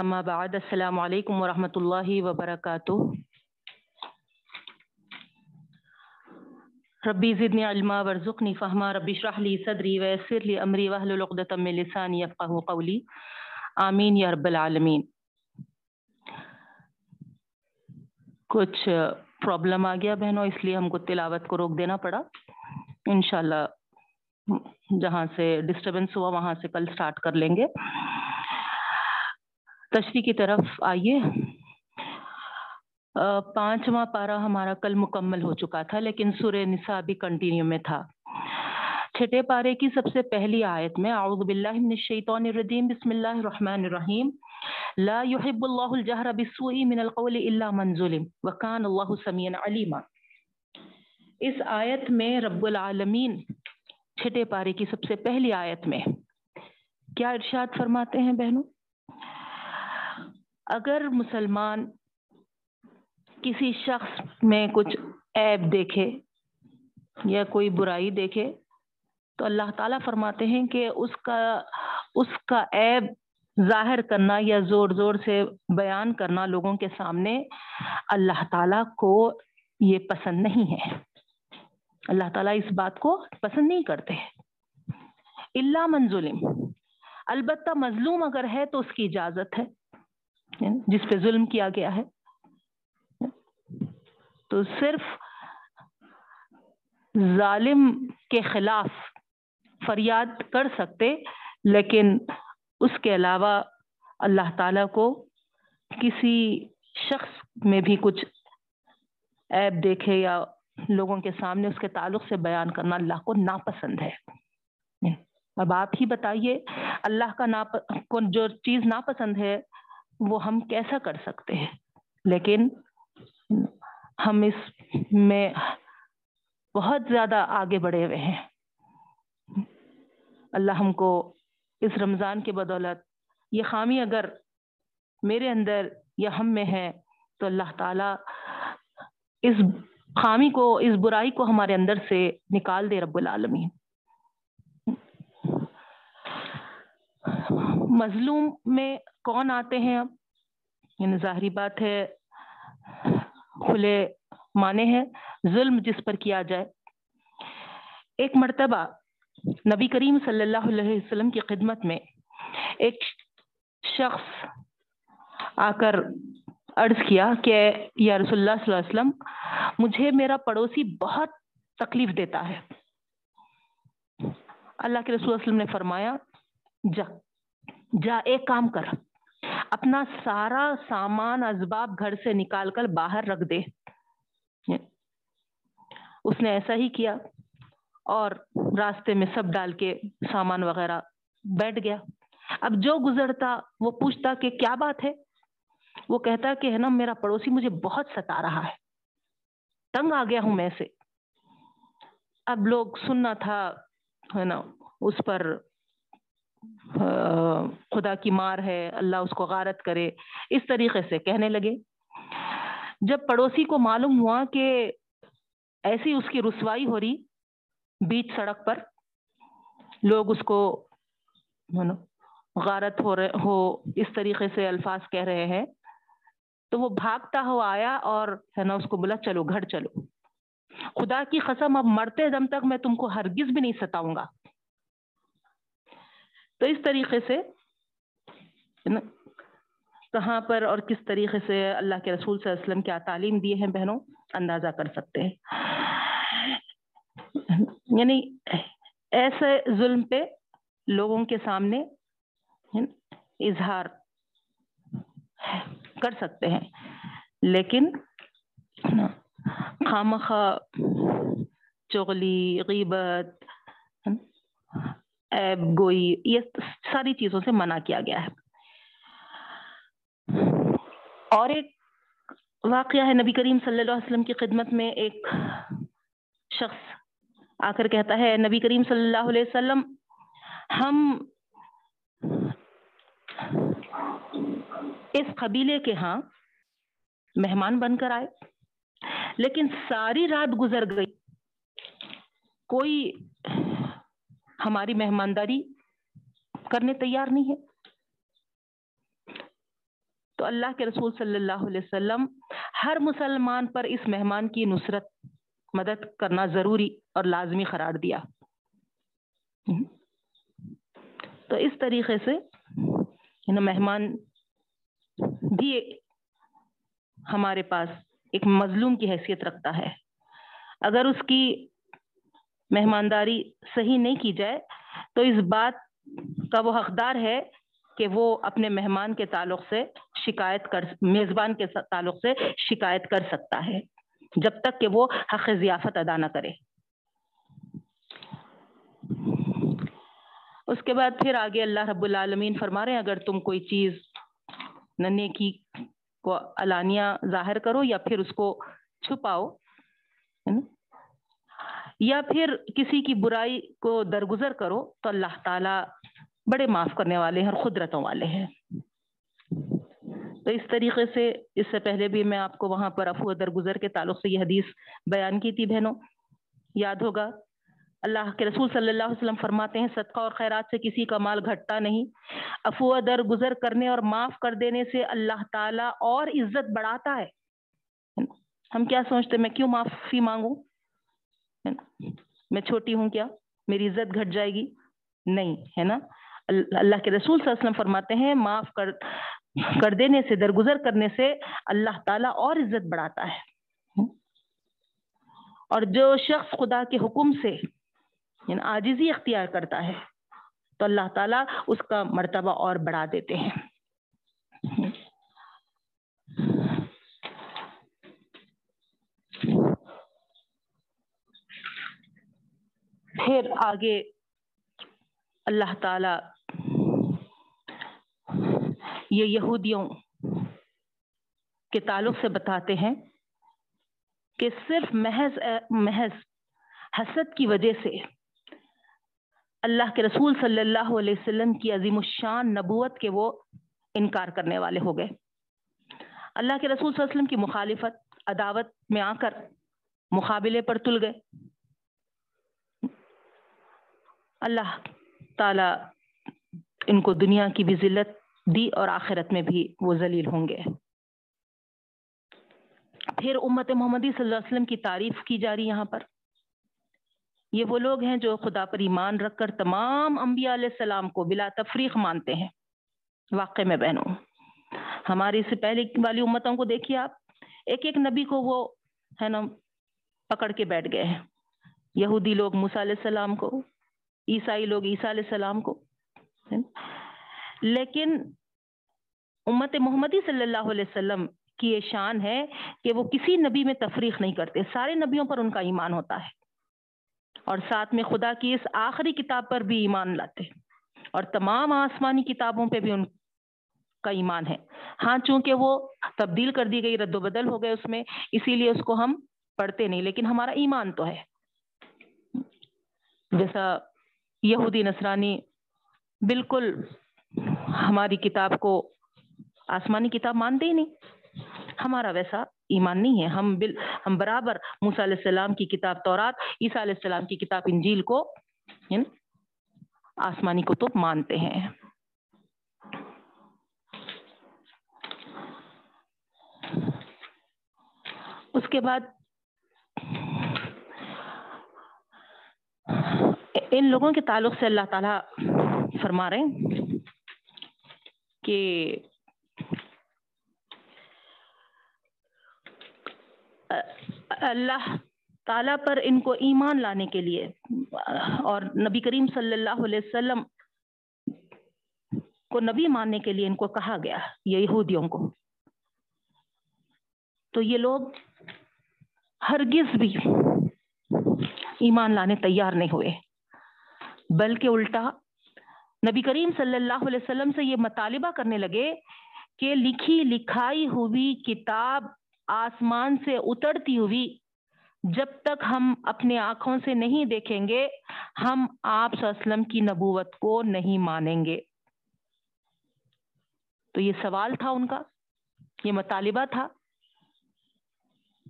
أما بعد، السلام عليكم ورحمة الله وبركاته. ربي زدني علما، وارزقني فهما. ربي اشرح لي صدري ويسر لي أمري واحلل عقدة من لساني يفقه قولي. آمين يا رب العالمين. کچھ پرابلم آ گیا بہنوں، اس لیے ہم کو تلاوت کو روک دینا پڑا. انشاءاللہ جہاں سے ڈسٹربنس ہوا، وہاں سے کل سٹارٹ کر لیں گے. تشریح کی طرف آئیے۔ پانچواں پارا ہمارا کل مکمل ہو چکا تھا، لیکن سورہ نساء بھی کنٹینیو میں تھا۔ چھٹے پارے کی سب سے پہلی آیت میں اعوذ باللہ من الشیطان الرجیم، بسم اللہ الرحمن الرحیم۔ لا يحب اللہ الجہر بالسوء من القول الا من ظلم، وکان اللہ سمیعا علیما۔ اس آیت میں رب العالمین چھٹے پارے کی سب سے پہلی آیت میں کیا ارشاد فرماتے ہیں بہنوں؟ اگر مسلمان کسی شخص میں کچھ عیب دیکھے یا کوئی برائی دیکھے، تو اللہ تعالیٰ فرماتے ہیں کہ اس کا اس کا عیب ظاہر کرنا یا زور زور سے بیان کرنا لوگوں کے سامنے اللہ تعالیٰ کو یہ پسند نہیں ہے۔ اللہ تعالیٰ اس بات کو پسند نہیں کرتے۔ اللہ من ظلم۔ البتہ مظلوم اگر ہے تو اس کی اجازت ہے۔ جس پہ ظلم کیا گیا ہے۔ تو صرف ظالم کے خلاف فریاد کر سکتے، لیکن اس کے علاوہ اللہ تعالی کو کسی شخص میں بھی کچھ عیب دیکھے یا لوگوں کے سامنے اس کے تعلق سے بیان کرنا اللہ کو ناپسند ہے۔ اب آپ ہی بتائیے، اللہ کا ناپ، کو جو چیز ناپسند ہے وہ ہم کیسا کر سکتے ہیں؟ لیکن ہم اس میں بہت زیادہ آگے بڑھے ہوئے ہیں۔ اللہ ہم کو اس رمضان کے بدولت یہ خامی اگر میرے اندر یا ہم میں ہے تو اللہ تعالی اس خامی کو، اس برائی کو ہمارے اندر سے نکال دے رب العالمین۔ مظلوم میں کون آتے ہیں اب یعنی ظاہری بات ہے، کھلے مانے ہیں، ظلم جس پر کیا جائے۔ ایک مرتبہ نبی کریم صلی اللہ علیہ وسلم کی خدمت میں ایک شخص آ کر عرض کیا کہ یا رسول اللہ صلی اللہ علیہ وسلم، مجھے میرا پڑوسی بہت تکلیف دیتا ہے۔ اللہ کے رسول وسلم نے فرمایا، جا۔ جا، ایک کام کر۔ اپنا سارا سامان، اسباب گھر سے نکال کر باہر رکھ دے۔ اس نے ایسا ہی کیا اور راستے میں سب ڈال کے سامان وغیرہ بیٹھ گیا۔ اب جو گزرتا، وہ پوچھتا کہ کیا بات ہے؟ وہ کہتا کہ ہے نا، میرا پڑوسی مجھے بہت ستا رہا ہے۔ تنگ آ گیا ہوں میں سے۔ اب لوگ سننا تھا، ہے نا، اس پر خدا کی مار ہے، اللہ اس کو غارت کرے، اس طریقے سے کہنے لگے۔ جب پڑوسی کو معلوم ہوا کہ ایسی اس کی رسوائی ہو رہی بیچ سڑک پر، لوگ اس کو غارت ہو رہے، ہو، اس طریقے سے الفاظ کہہ رہے ہیں، تو وہ بھاگتا ہوا آیا اور ہے نا اس کو بولا، چلو، گھر چلو۔ خدا کی قسم، اب مرتے دم تک میں تم کو ہرگز بھی نہیں ستاؤں گا۔ تو اس طریقے سے کہاں پر اور کس طریقے سے اللہ کے رسول صلی اللہ علیہ وسلم کیا تعلیم دیے ہیں بہنوں، اندازہ کر سکتے ہیں۔ یعنی ایسے ظلم پہ لوگوں کے سامنے اظہار کر سکتے ہیں۔ لیکن خامخواہ چغلی، غیبت عیب گوئی، یہ ساری چیزوں سے منع کیا گیا ہے۔ اور ایک واقعہ ہے، نبی کریم صلی اللہ علیہ وسلم کی خدمت میں ایک شخص آ کر کہتا ہے، نبی کریم صلی اللہ علیہ وسلم، ہم اس قبیلے کے ہاں مہمان بن کر آئے، لیکن ساری رات گزر گئی۔ کوئی ہماری مہمانداری کرنے تیار نہیں ہے۔ تو اللہ کے رسول صلی اللہ علیہ وسلم ہر مسلمان پر اس مہمان کی نصرت، مدد کرنا ضروری اور لازمی قرار دیا۔ تو اس طریقے سے یعنی مہمان بھی ہمارے پاس ایک مظلوم کی حیثیت رکھتا ہے۔ اگر اس کی مہمانداری صحیح نہیں کی جائے، تو اس بات کا وہ حقدار ہے کہ وہ اپنے مہمان کے تعلق سے شکایت کر، میزبان کے تعلق سے شکایت کر سکتا ہے، جب تک کہ وہ حق ضیافت ادا نہ کرے۔ اس کے بعد پھر آگے اللہ رب العالمین فرما رہے ہیں، اگر تم کوئی چیز ننے کی کو علانیہ ظاہر کرو یا پھر اس کو چھپاؤ یا پھر کسی کی برائی کو درگزر کرو تو اللہ تعالی بڑے معاف کرنے والے ہیں اور قدرتوں والے ہیں۔ تو اس طریقے سے اس سے پہلے بھی میں آپ کو وہاں پر افو درگزر کے تعلق سے یہ حدیث بیان کی تھی بہنوں، یاد ہوگا۔ اللہ کے رسول صلی اللہ علیہ وسلم فرماتے ہیں، صدقہ اور خیرات سے کسی کا مال گھٹتا نہیں۔ افو در گزر کرنے اور معاف کر دینے سے اللہ تعالیٰ اور عزت بڑھاتا ہے۔ ہم کیا سوچتے میں کیوں معافی مانگوں؟ میں چھوٹی ہوں کیا؟ میری عزت گھٹ جائے گی؟ نہیں، ہے نا؟ اللہ کے رسول صلی اللہ علیہ وسلم فرماتے ہیں، معاف کر کر دینے سے، درگزر کرنے سے اللہ تعالیٰ اور عزت بڑھاتا ہے۔ اور جو شخص خدا کے حکم سے یعنی آجزی اختیار کرتا ہے، تو اللہ تعالیٰ اس کا مرتبہ اور بڑھا دیتے ہیں۔ پھر آگے اللہ تعالی یہ یہودیوں کے تعلق سے بتاتے ہیں کہ صرف محض محض حسد کی وجہ سے اللہ کے رسول صلی اللہ علیہ وسلم کی عظیم الشان نبوت کے وہ انکار کرنے والے ہو گئے۔ اللہ کے رسول صلی اللہ علیہ وسلم کی مخالفت، عداوت میں آ کر مقابلے پر تل گئے۔ اللہ تعالی ان کو دنیا کی بھی ذلت دی اور آخرت میں بھی وہ ذلیل ہوں گے۔ پھر امت محمدی صلی اللہ علیہ وسلم کی تعریف کی جا رہی یہاں پر۔ یہ وہ لوگ ہیں جو خدا پر ایمان رکھ کر تمام انبیاء علیہ السلام کو بلا تفریق مانتے ہیں۔ واقع میں بہنوں ہماری سے پہلے والی امتوں کو دیکھیے آپ۔ ایک ایک نبی کو وہ ہے نا پکڑ کے بیٹھ گئے ہیں۔ یہودی لوگ موسیٰ علیہ السلام کو عیسائی لوگ عیسیٰ علیہ السلام کو لیکن امت محمدی صلی اللہ علیہ وسلم کی یہ شان ہے کہ وہ کسی نبی میں تفریق نہیں کرتے، سارے نبیوں پر ان کا ایمان ہوتا ہے۔ اور ساتھ میں خدا کی اس آخری کتاب پر بھی ایمان لاتے اور تمام آسمانی کتابوں پہ بھی ان کا ایمان ہے۔ ہاں چونکہ وہ تبدیل کر دی گئی، رد و بدل ہو گئے اس میں، اسی لیے اس کو ہم پڑھتے نہیں، لیکن ہمارا ایمان تو ہے۔ جیسا یہودی نصرانی بالکل ہماری کتاب کو آسمانی کتاب مانتے ہی نہیں۔ ہمارا ویسا ایمان نہیں ہے۔ ہم بل ہم برابر موسیٰ علیہ السلام کی کتاب تورات، عیسیٰ علیہ السلام کی کتاب انجیل کو یعنی آسمانی کتب مانتے ہیں۔ اس کے بعد ان لوگوں کے تعلق سے اللہ تعالی فرما رہے ہیں کہ اللہ تعالیٰ پر ان کو ایمان لانے کے لیے اور نبی کریم صلی اللہ علیہ وسلم کو نبی ماننے کے لیے ان کو کہا گیا یہ یہودیوں کو۔ تو یہ لوگ ہرگز بھی ایمان لانے تیار نہیں ہوئے۔ بلکہ الٹا۔ نبی کریم صلی اللہ علیہ وسلم سے یہ مطالبہ کرنے لگے کہ لکھی لکھائی ہوئی کتاب آسمان سے اترتی ہوئی، جب تک ہم اپنے آنکھوں سے نہیں دیکھیں گے، ہم آپ وسلم کی نبوت کو نہیں مانیں گے۔ تو یہ سوال تھا ان کا، یہ مطالبہ تھا۔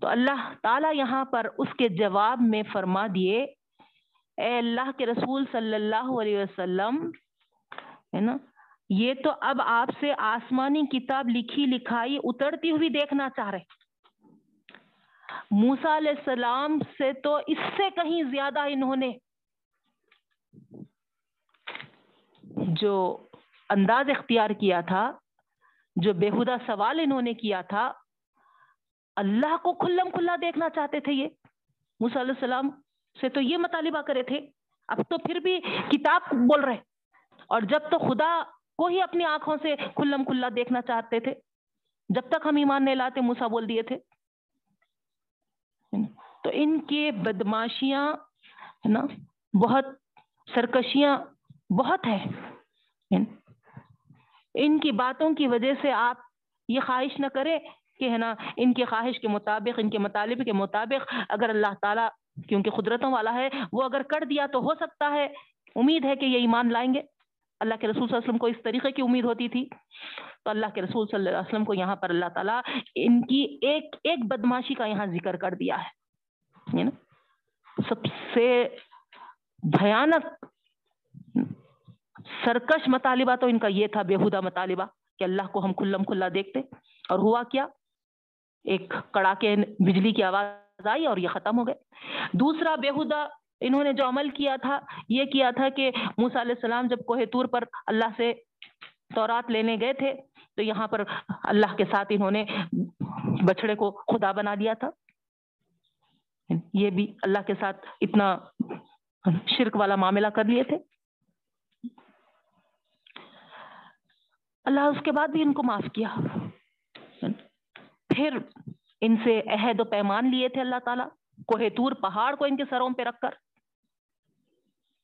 تو اللہ تعالی یہاں پر اس کے جواب میں فرما دیے اے اللہ کے رسول صلی اللہ علیہ وسلم، ہے نا؟ یہ تو اب آپ سے آسمانی کتاب لکھی لکھائی اترتی ہوئی دیکھنا چاہ رہے موسا علیہ السلام سے تو اس سے کہیں زیادہ انہوں نے جو انداز اختیار کیا تھا، جو بےحدہ سوال انہوں نے کیا تھا، اللہ کو کھلم کھلا دیکھنا چاہتے تھے یہ۔ موسیٰ علیہ السلام سے تو یہ مطالبہ کرے تھے۔ اب تو پھر بھی کتاب بول رہے۔ اور جب تو خدا کو ہی اپنی آنکھوں سے کھلم کھلا دیکھنا چاہتے تھے، جب تک ہم ایمان نہیں لاتے موسا بول دیے تھے۔ تو ان کے بدماشیاں، ہے نا، بہت سرکشیاں بہت ہیں۔ ان کی باتوں کی وجہ سے آپ یہ خواہش نہ کریں کہ، ہے نا، ان کی خواہش کے مطابق، ان کے مطالب کے مطابق اگر اللہ تعالیٰ کیونکہ قدرتوں والا ہے، وہ اگر کر دیا تو ہو سکتا ہے۔ امید ہے کہ یہ ایمان لائیں گے۔ اللہ کے رسول صلی اللہ علیہ وسلم کو اس طریقے کی امید ہوتی تھی۔ تو اللہ کے رسول صلی اللہ علیہ وسلم کو یہاں پر اللہ تعالیٰ ان کی ایک ایک بدماشی کا یہاں ذکر کر دیا ہے۔ سب سے بھیانک سرکش مطالبہ تو ان کا یہ تھا بےحدہ مطالبہ کہ اللہ کو ہم کھلم کھلا دیکھتے۔ اور ہوا کیا؟ ایک کڑا کے بجلی کی آواز آئی اور یہ ختم ہو گئے۔ دوسرا بےحدہ انہوں نے جو عمل کیا تھا، یہ کیا تھا کہ موسیٰ علیہ السلام جب کوہ تور پر اللہ سے تورات لینے گئے تھے، تو یہاں پر اللہ کے ساتھ انہوں نے بچڑے کو خدا بنا دیا تھا۔ یہ بھی اللہ کے ساتھ اتنا شرک والا معاملہ کر لیے تھے۔ اللہ اس کے بعد بھی ان کو معاف کیا۔ پھر ان سے عہد و پیمان لیے تھے اللہ تعالیٰ، کوہ تور پہاڑ کو ان کے سروں پہ رکھ کر۔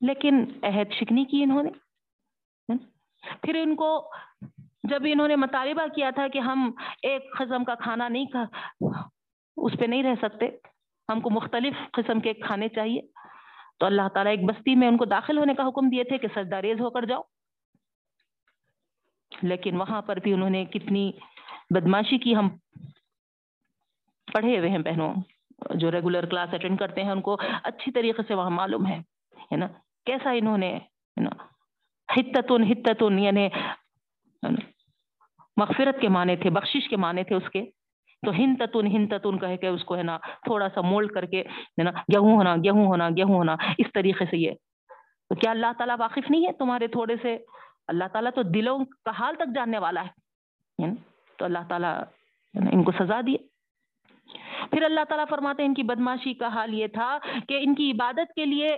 لیکن عہد شکنی کی انہوں نے۔ پھر ان کو جب انہوں نے مطالبہ کیا تھا کہ ہم ایک قسم کا کھانا نہیں کھا، اس پہ نہیں رہ سکتے، ہم کو مختلف قسم کے کھانے چاہیے۔ تو اللہ تعالیٰ ایک بستی میں ان کو داخل ہونے کا حکم دیے تھے کہ سجدہ ریز ہو کر جاؤ۔ لیکن وہاں پر بھی انہوں نے کتنی بدماشی کی۔ ہم پڑھے ہوئے ہیں بہنوں، جو ریگولر کلاس اٹینڈ کرتے ہیں، ان کو اچھی طریقے سے وہاں معلوم ہے نا؟ کیسا انہوں نے ہتتن ہتتن یعنی مغفرت کے معنی تھے، بخشش کے معنی تھے اس کے۔ تو ہن تتن ہن تتن کہہ کے اس کو، ہے نا، تھوڑا سا مولڈ کر کے، ہے نا، گیہوں ہونا گیہوں ہونا گیہوں ہونا، اس طریقے سے یہ۔ تو کیا اللہ تعالیٰ واقف نہیں ہے تمہارے تھوڑے سے؟ اللہ تعالیٰ تو دلوں کا حال تک جاننے والا ہے تو اللہ تعالیٰ ان کو سزا دیے پھر اللہ تعالیٰ فرماتے ہیں ان کی بدماشی کا حال یہ تھا کہ ان کی عبادت کے لیے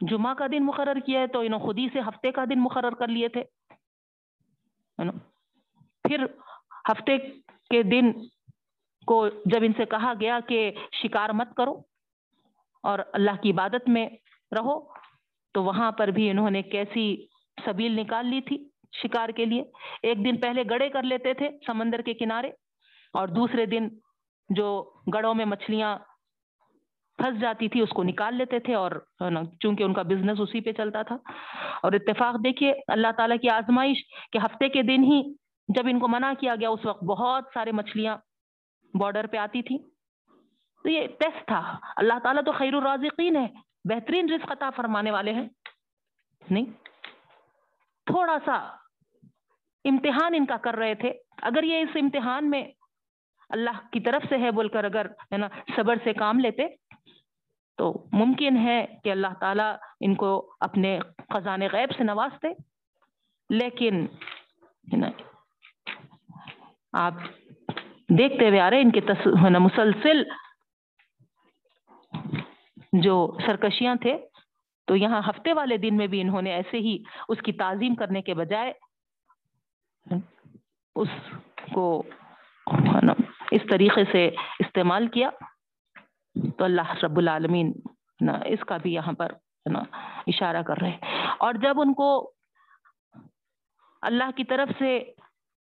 جمعہ کا دن مقرر کیا ہے تو انہوں خود ہی سے ہفتے کا دن مقرر کر لیے تھے۔ پھر ہفتے کے دن کو جب ان سے کہا گیا کہ شکار مت کرو اور اللہ کی عبادت میں رہو تو وہاں پر بھی انہوں نے کیسی سبیل نکال لی تھی شکار کے لیے۔ ایک دن پہلے گڑے کر لیتے تھے سمندر کے کنارے اور دوسرے دن جو گڑوں میں مچھلیاں پھنس جاتی تھی، اس کو نکال لیتے تھے اور چونکہ ان کا بزنس اسی پہ چلتا تھا۔ اور اتفاق دیکھیے، اللہ تعالیٰ کی آزمائش کہ ہفتے کے دن ہی جب ان کو منع کیا گیا، اس وقت بہت سارے مچھلیاں بارڈر پہ آتی تھی تو یہ ٹیسٹ تھا۔ اللہ تعالیٰ تو خیر الرازقین ہے، بہترین رزق عطا فرمانے والے ہیں۔ نہیں، تھوڑا سا امتحان ان کا کر رہے تھے۔ اگر یہ اس امتحان میں اللہ کی طرف سے ہے بول کر اگر ہے نا صبر سے کام لیتے تو ممکن ہے کہ اللہ تعالیٰ ان کو اپنے خزان غیب سے نوازتے لیکن آپ دیکھتے ہوئے آ رہے ان کے مسلسل جو سرکشیاں تھے، تو یہاں ہفتے والے دن میں بھی انہوں نے ایسے ہی اس کی تعظیم کرنے کے بجائے اس کو اس طریقے سے استعمال کیا۔ تو اللہ رب العالمین اس کا بھی یہاں پر نا اشارہ کر رہے اور جب ان کو اللہ کی طرف سے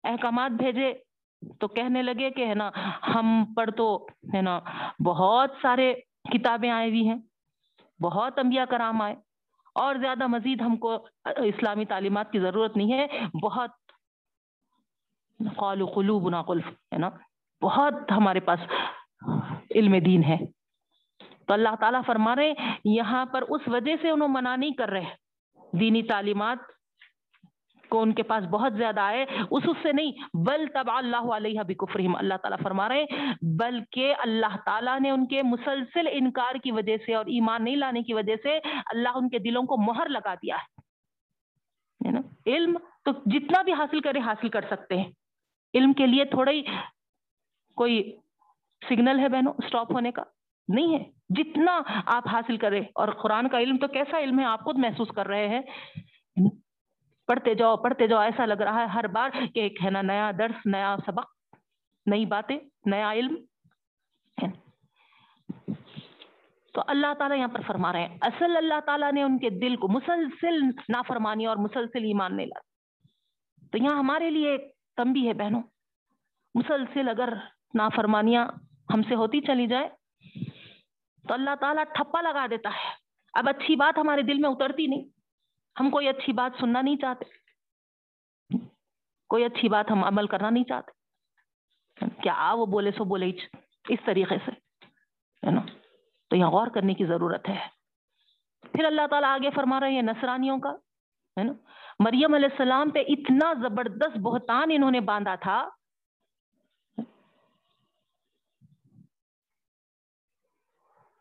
احکامات بھیجے تو کہنے لگے کہ ہے نا، ہم پر تو ہے نا بہت سارے کتابیں آئی ہوئی ہیں، بہت انبیاء کرام آئے، اور زیادہ مزید ہم کو اسلامی تعلیمات کی ضرورت نہیں ہے۔ بہت قول قلوب قلف، ہے نا۔ بہت ہمارے پاس علم دین ہے۔ تو اللہ تعالیٰ فرما رہے یہاں پر اس وجہ سے انہوں منع نہیں کر رہے۔ دینی تعلیمات کو ان کے پاس بہت زیادہ آئے، اس اس سے نہیں، بل تب اللہ علیہ بکفرہم۔ اللہ تعالیٰ فرما رہے ہیں، بلکہ اللہ تعالیٰ نے ان کے مسلسل انکار کی وجہ سے اور ایمان نہیں لانے کی وجہ سے اللہ ان کے دلوں کو مہر لگا دیا ہے۔ علم تو جتنا بھی حاصل کرے حاصل کر سکتے ہیں۔ علم کے لیے تھوڑا ہی کوئی سگنل ہے بہنوں اسٹاپ ہونے کا؟ نہیں ہے۔ جتنا آپ حاصل کرے اور قرآن کا علم تو کیسا علم ہے، آپ خود محسوس کر رہے ہیں۔ پڑھتے جاؤ پڑھتے جاؤ، ایسا لگ رہا ہے ہر بار کہ ایک ہے نا نیا درس، نیا سبق، نئی باتیں، نیا علم تو اللہ تعالیٰ یہاں پر فرما رہے ہیں، اصل اللہ تعالیٰ نے ان کے دل کو مسلسل نافرمانی اور مسلسل ایمان نہیں لا تو یہاں ہمارے لیے ایک تمبی ہے بہنوں، مسلسل اگر نافرمانیاں ہم سے ہوتی چلی جائے۔ تو اللہ تعالیٰ ٹھپا لگا دیتا ہے۔ اب اچھی بات ہمارے دل میں اترتی نہیں۔ ہم کوئی اچھی بات سننا نہیں چاہتے۔ کوئی اچھی بات ہم عمل کرنا نہیں چاہتے۔ کیا آ وہ بولے سو بولے اس طریقے سے۔ ہے نا تو یہاں غور کرنے کی ضرورت ہے۔ پھر اللہ تعالیٰ آگے فرما رہے ہیں نصرانیوں کا۔ ہے نا مریم علیہ السلام پہ اتنا زبردست بہتان انہوں نے باندھا تھا۔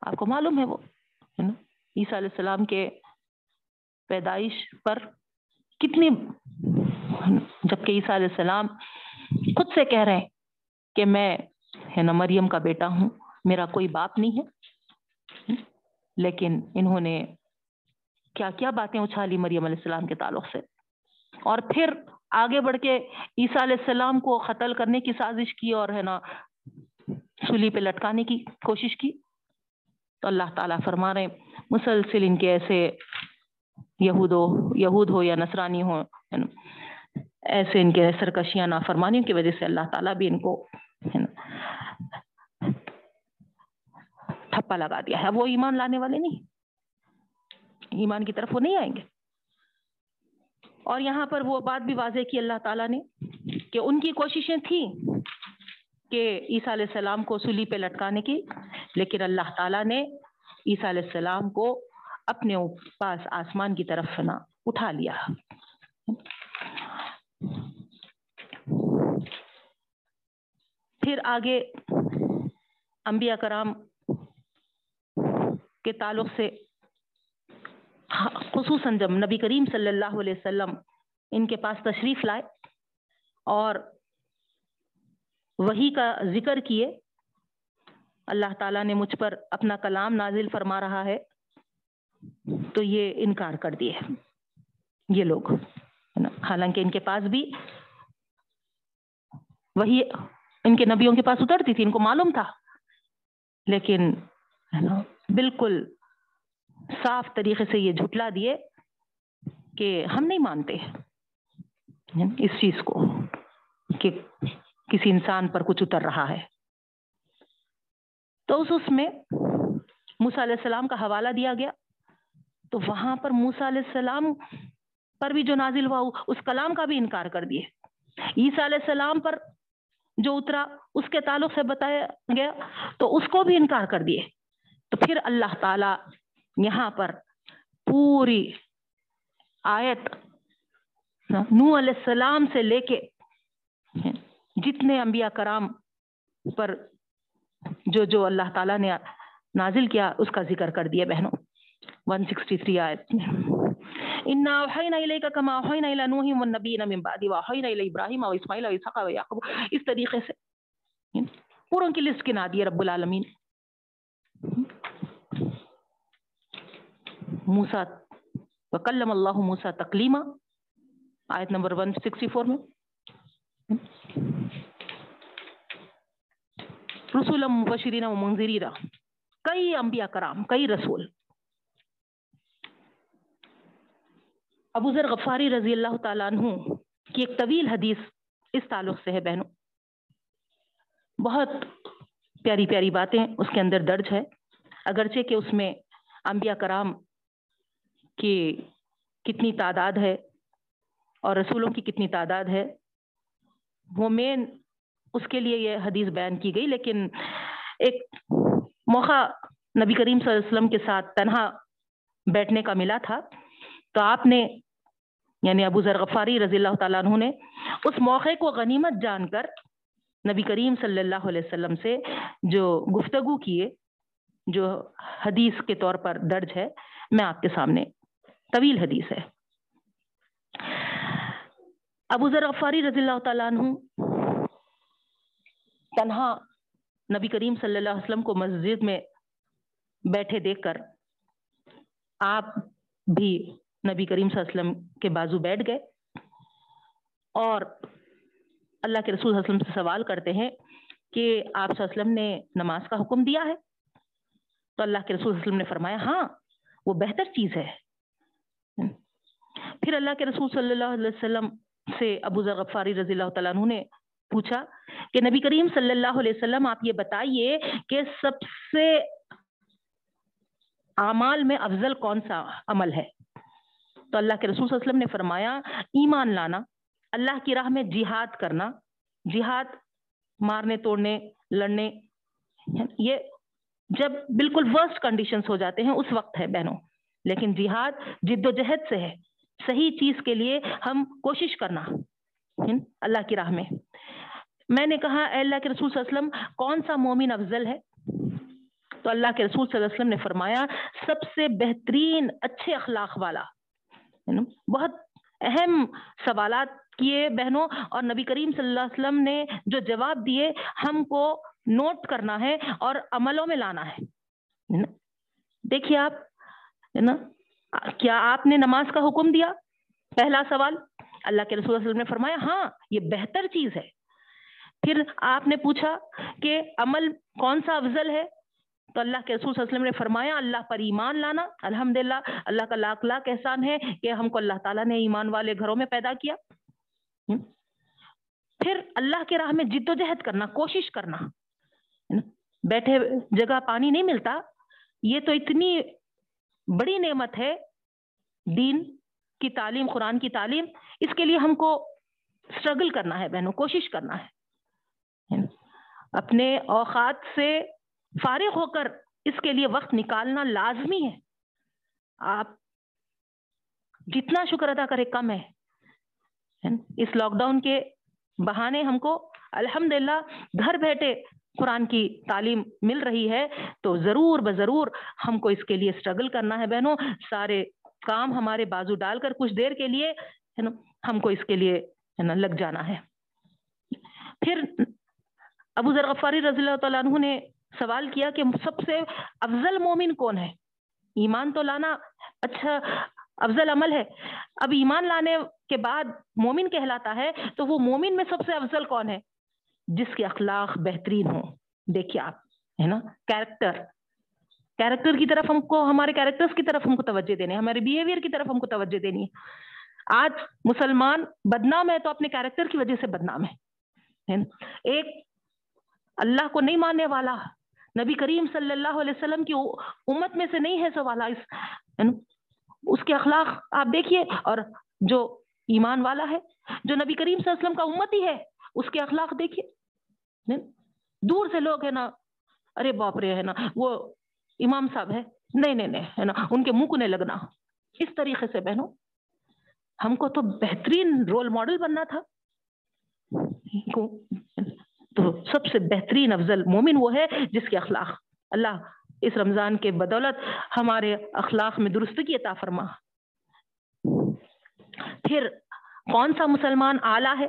آپ کو معلوم ہے وہ، ہے نا؟ عیسیٰ علیہ السلام کے پیدائش پر کتنی، جبکہ عیسیٰ علیہ السلام خود سے کہہ رہے ہیں کہ میں، ہے نا، مریم کا بیٹا ہوں، میرا کوئی باپ نہیں ہے۔ لیکن انہوں نے کیا کیا باتیں اچھالی مریم علیہ السلام کے تعلق سے۔ اور پھر آگے بڑھ کے عیسیٰ علیہ السلام کو قتل کرنے کی سازش کی اور، ہے نا سلی پہ لٹکانے کی کوشش کی۔ تو اللہ تعالیٰ فرما رہے مسلسل ان کے ایسے یہود ہو یہود ہو یا نصرانی ہو، ایسے ان کے سرکشیاں نافرمانیوں کی وجہ سے اللہ تعالیٰ بھی ان کو ٹھپا لگا دیا ہے۔ وہ ایمان لانے والے نہیں۔ ایمان کی طرف وہ نہیں آئیں گے۔ اور یہاں پر وہ بات بھی واضح کی اللہ تعالیٰ نے کہ ان کی کوششیں تھیں۔ کہ عیسیٰ علیہ السلام کو سلی پہ لٹکانے کی، لیکن اللہ تعالیٰ نے عیسیٰ علیہ السلام کو اپنے پاس آسمان کی طرف نا اٹھا لیا۔ پھر آگے انبیاء کرام کے تعلق سے، خصوصاً جب نبی کریم صلی اللہ علیہ وسلم ان کے پاس تشریف لائے اور وہی کا ذکر کیے۔ اللہ تعالیٰ نے مجھ پر اپنا کلام نازل فرما رہا ہے۔ تو یہ انکار کر دیے یہ لوگ حالانکہ ان کے پاس بھی وہی، ان کے نبیوں کے پاس اترتی تھی، ان کو معلوم تھا۔ لیکن بالکل صاف طریقے سے یہ جھٹلا دیے کہ ہم نہیں مانتے یعنی اس چیز کو کہ کسی انسان پر کچھ اتر رہا ہے۔ تو اس اس میں موسا علیہ السلام کا حوالہ دیا گیا۔ تو وہاں پر موسا علیہ السلام پر بھی جو نازل ہوا، اس کلام کا بھی انکار کر دیے۔ عیسیٰ علیہ السلام پر جو اترا، اس کے تعلق سے بتایا گیا، تو اس کو بھی انکار کر دیے۔ تو پھر اللہ تعالی یہاں پر پوری آیت نو علیہ السلام سے لے کے جتنے انبیاء کرام پر جو جو اللہ تعالیٰ نے نازل کیا، اس کا ذکر کر دیا بہنوں۔ 163 آیت۔ میں انا اوحینا الیک کما اوحینا الی نوح والنبیین من بعد واوحینا الی ابراہیم و اسماعیل و اسحاق و یعقوب۔ اس طریقے سے۔ پوروں کی لسٹ کے نادی رب العالمین۔ موسیٰ، وکلم اللہ موسیٰ تکلیمہ آیت نمبر 164 میں۔ رسول مبشرین و منذرین کئی انبیاء کرام کئی رسول ابو ذر غفاری رضی اللہ تعالیٰ عنہ کی ایک طویل حدیث اس تعلق سے ہے بہنوں بہت پیاری پیاری باتیں اس کے اندر درج ہے اگرچہ کہ اس میں انبیاء کرام کی کتنی تعداد ہے اور رسولوں کی کتنی تعداد ہے وہ مین اس کے لیے یہ حدیث بیان کی گئی، لیکن ایک موقع نبی کریم صلی اللہ علیہ وسلم کے ساتھ تنہا بیٹھنے کا ملا تھا۔ تو آپ نے یعنی ابو ذر غفاری رضی اللہ تعالیٰ عنہ نے اس موقع کو غنیمت جان کر نبی کریم صلی اللہ علیہ وسلم سے جو گفتگو کیے، جو حدیث کے طور پر درج ہے، میں آپ کے سامنے طویل حدیث ہے۔ ابو ذر غفاری رضی اللہ تعالیٰ عنہ تنہا نبی کریم صلی اللہ علیہ وسلم کو مسجد میں بیٹھے دیکھ کر آپ بھی نبی کریم صلی اللہ علیہ وسلم کے بازو بیٹھ گئے اور اللہ کے رسول صلی اللہ علیہ وسلم سے سوال کرتے ہیں کہ آپ صلی اللہ علیہ وسلم نے نماز کا حکم دیا ہے؟ تو اللہ کے رسول صلی اللہ علیہ وسلم نے فرمایا ہاں وہ بہتر چیز ہے۔ پھر اللہ کے رسول صلی اللہ علیہ وسلم سے ابو ذر غفاری رضی اللہ تعالیٰ عنہ نے پوچھا کہ نبی کریم صلی اللہ علیہ وسلم، آپ یہ بتائیے کہ سب سے اعمال میں افضل کون سا عمل ہے؟ تو اللہ کے رسول صلی اللہ علیہ وسلم نے فرمایا، ایمان لانا، اللہ کی راہ میں جہاد کرنا، جہاد مارنے، توڑنے، لڑنے، یہ جب بالکل ورسٹ کنڈیشنز ہو جاتے ہیں، اس وقت ہے بہنوں۔ لیکن جہاد جد و جہد سے ہے۔ صحیح چیز کے لیے ہم کوشش کرنا اللہ کی راہ میں۔ میں نے کہا، اے اللہ کے رسول صلی اللہ علیہ وسلم، کون سا مومن افضل ہے؟ تو اللہ کے رسول صلی اللہ علیہ وسلم نے فرمایا، سب سے بہترین اچھے اخلاق والا۔ بہت اہم سوالات کیے بہنوں، اور نبی کریم صلی اللہ علیہ وسلم نے جو جواب دیے، ہم کو نوٹ کرنا ہے اور عملوں میں لانا ہے۔ دیکھیے آپ ہے نا کیا آپ نے نماز کا حکم دیا؟ پہلا سوال، اللہ کے رسول وسلم نے فرمایا ہاں یہ بہتر چیز ہے۔ پھر آپ نے پوچھا کہ عمل کون سا افضل ہے؟ تو اللہ کے رسول صلی اللہ علیہ وسلم نے فرمایا، اللہ پر ایمان لانا۔ الحمدللہ، اللہ کا لاکھ لاکھ احسان ہے کہ ہم کو اللہ تعالیٰ نے ایمان والے گھروں میں پیدا کیا۔ پھر اللہ کے راہ میں جد و جہد کرنا، کوشش کرنا۔ بیٹھے جگہ پانی نہیں ملتا۔ یہ تو اتنی بڑی نعمت ہے، دین کی تعلیم، قرآن کی تعلیم۔ اس کے لیے ہم کو اسٹرگل کرنا ہے بہنوں، کوشش کرنا ہے۔ اپنے اوقات سے فارغ ہو کر اس کے لیے وقت نکالنا لازمی ہے۔ آپ جتنا شکر ادا کرے کم ہے۔ اس لاک ڈاؤن کے بہانے ہم کو الحمد گھر بیٹھے قرآن کی تعلیم مل رہی ہے تو ضرور بضرور ہم کو اس کے لیے اسٹرگل کرنا ہے بہنوں۔ سارے کام ہمارے بازو ڈال کر کچھ دیر کے لیے ہے نا، ہم کو اس کے لیے ہے نا لگ جانا ہے۔ پھر ابو ذر غفاری رضی اللہ تعالیٰ عنہ نے سوال کیا کہ سب سے افضل مومن کون ہے؟ ایمان تو لانا اچھا افضل عمل ہے۔ اب ایمان لانے کے بعد مومن کہلاتا ہے تو وہ مومن میں سب سے افضل کون ہے؟ جس کے اخلاق بہترین ہوں۔ دیکھیے آپ، ہے نا؟ کیریکٹر۔ کیریکٹر کی طرف ہم کو، ہمارے کیریکٹر کی طرف ہم کو توجہ دینے ہمارے بیہیویئر کی طرف ہم کو توجہ دینی ہے۔ آج مسلمان بدنام ہے تو اپنے کیریکٹر کی وجہ سے بدنام ہے۔ ایک اللہ کو نہیں ماننے والا۔ نبی کریم صلی اللہ علیہ وسلم کی امت میں سے نہیں ہے سوالا اس اس کے اخلاق آپ دیکھیے۔ اور جو ایمان والا ہے، جو نبی کریم صلی اللہ علیہ وسلم کا امت ہی ہے، اس کے اخلاق دیکھیے۔ دور سے لوگ ہے نا۔ ارے باپ رے، ہے نا۔ وہ امام صاحب ہے نہیں نہیں نہیں، ہے نا۔ ان کے منہ کو نہیں لگنا۔ اس طریقے سے بہنوں، ہم کو تو بہترین رول ماڈل بننا تھا۔ تو سب سے بہترین افضل مومن وہ ہے جس کے اخلاق۔ اللہ اس رمضان کے بدولت ہمارے اخلاق میں درستگی عطا فرما۔ پھر کون سا مسلمان آلہ ہے؟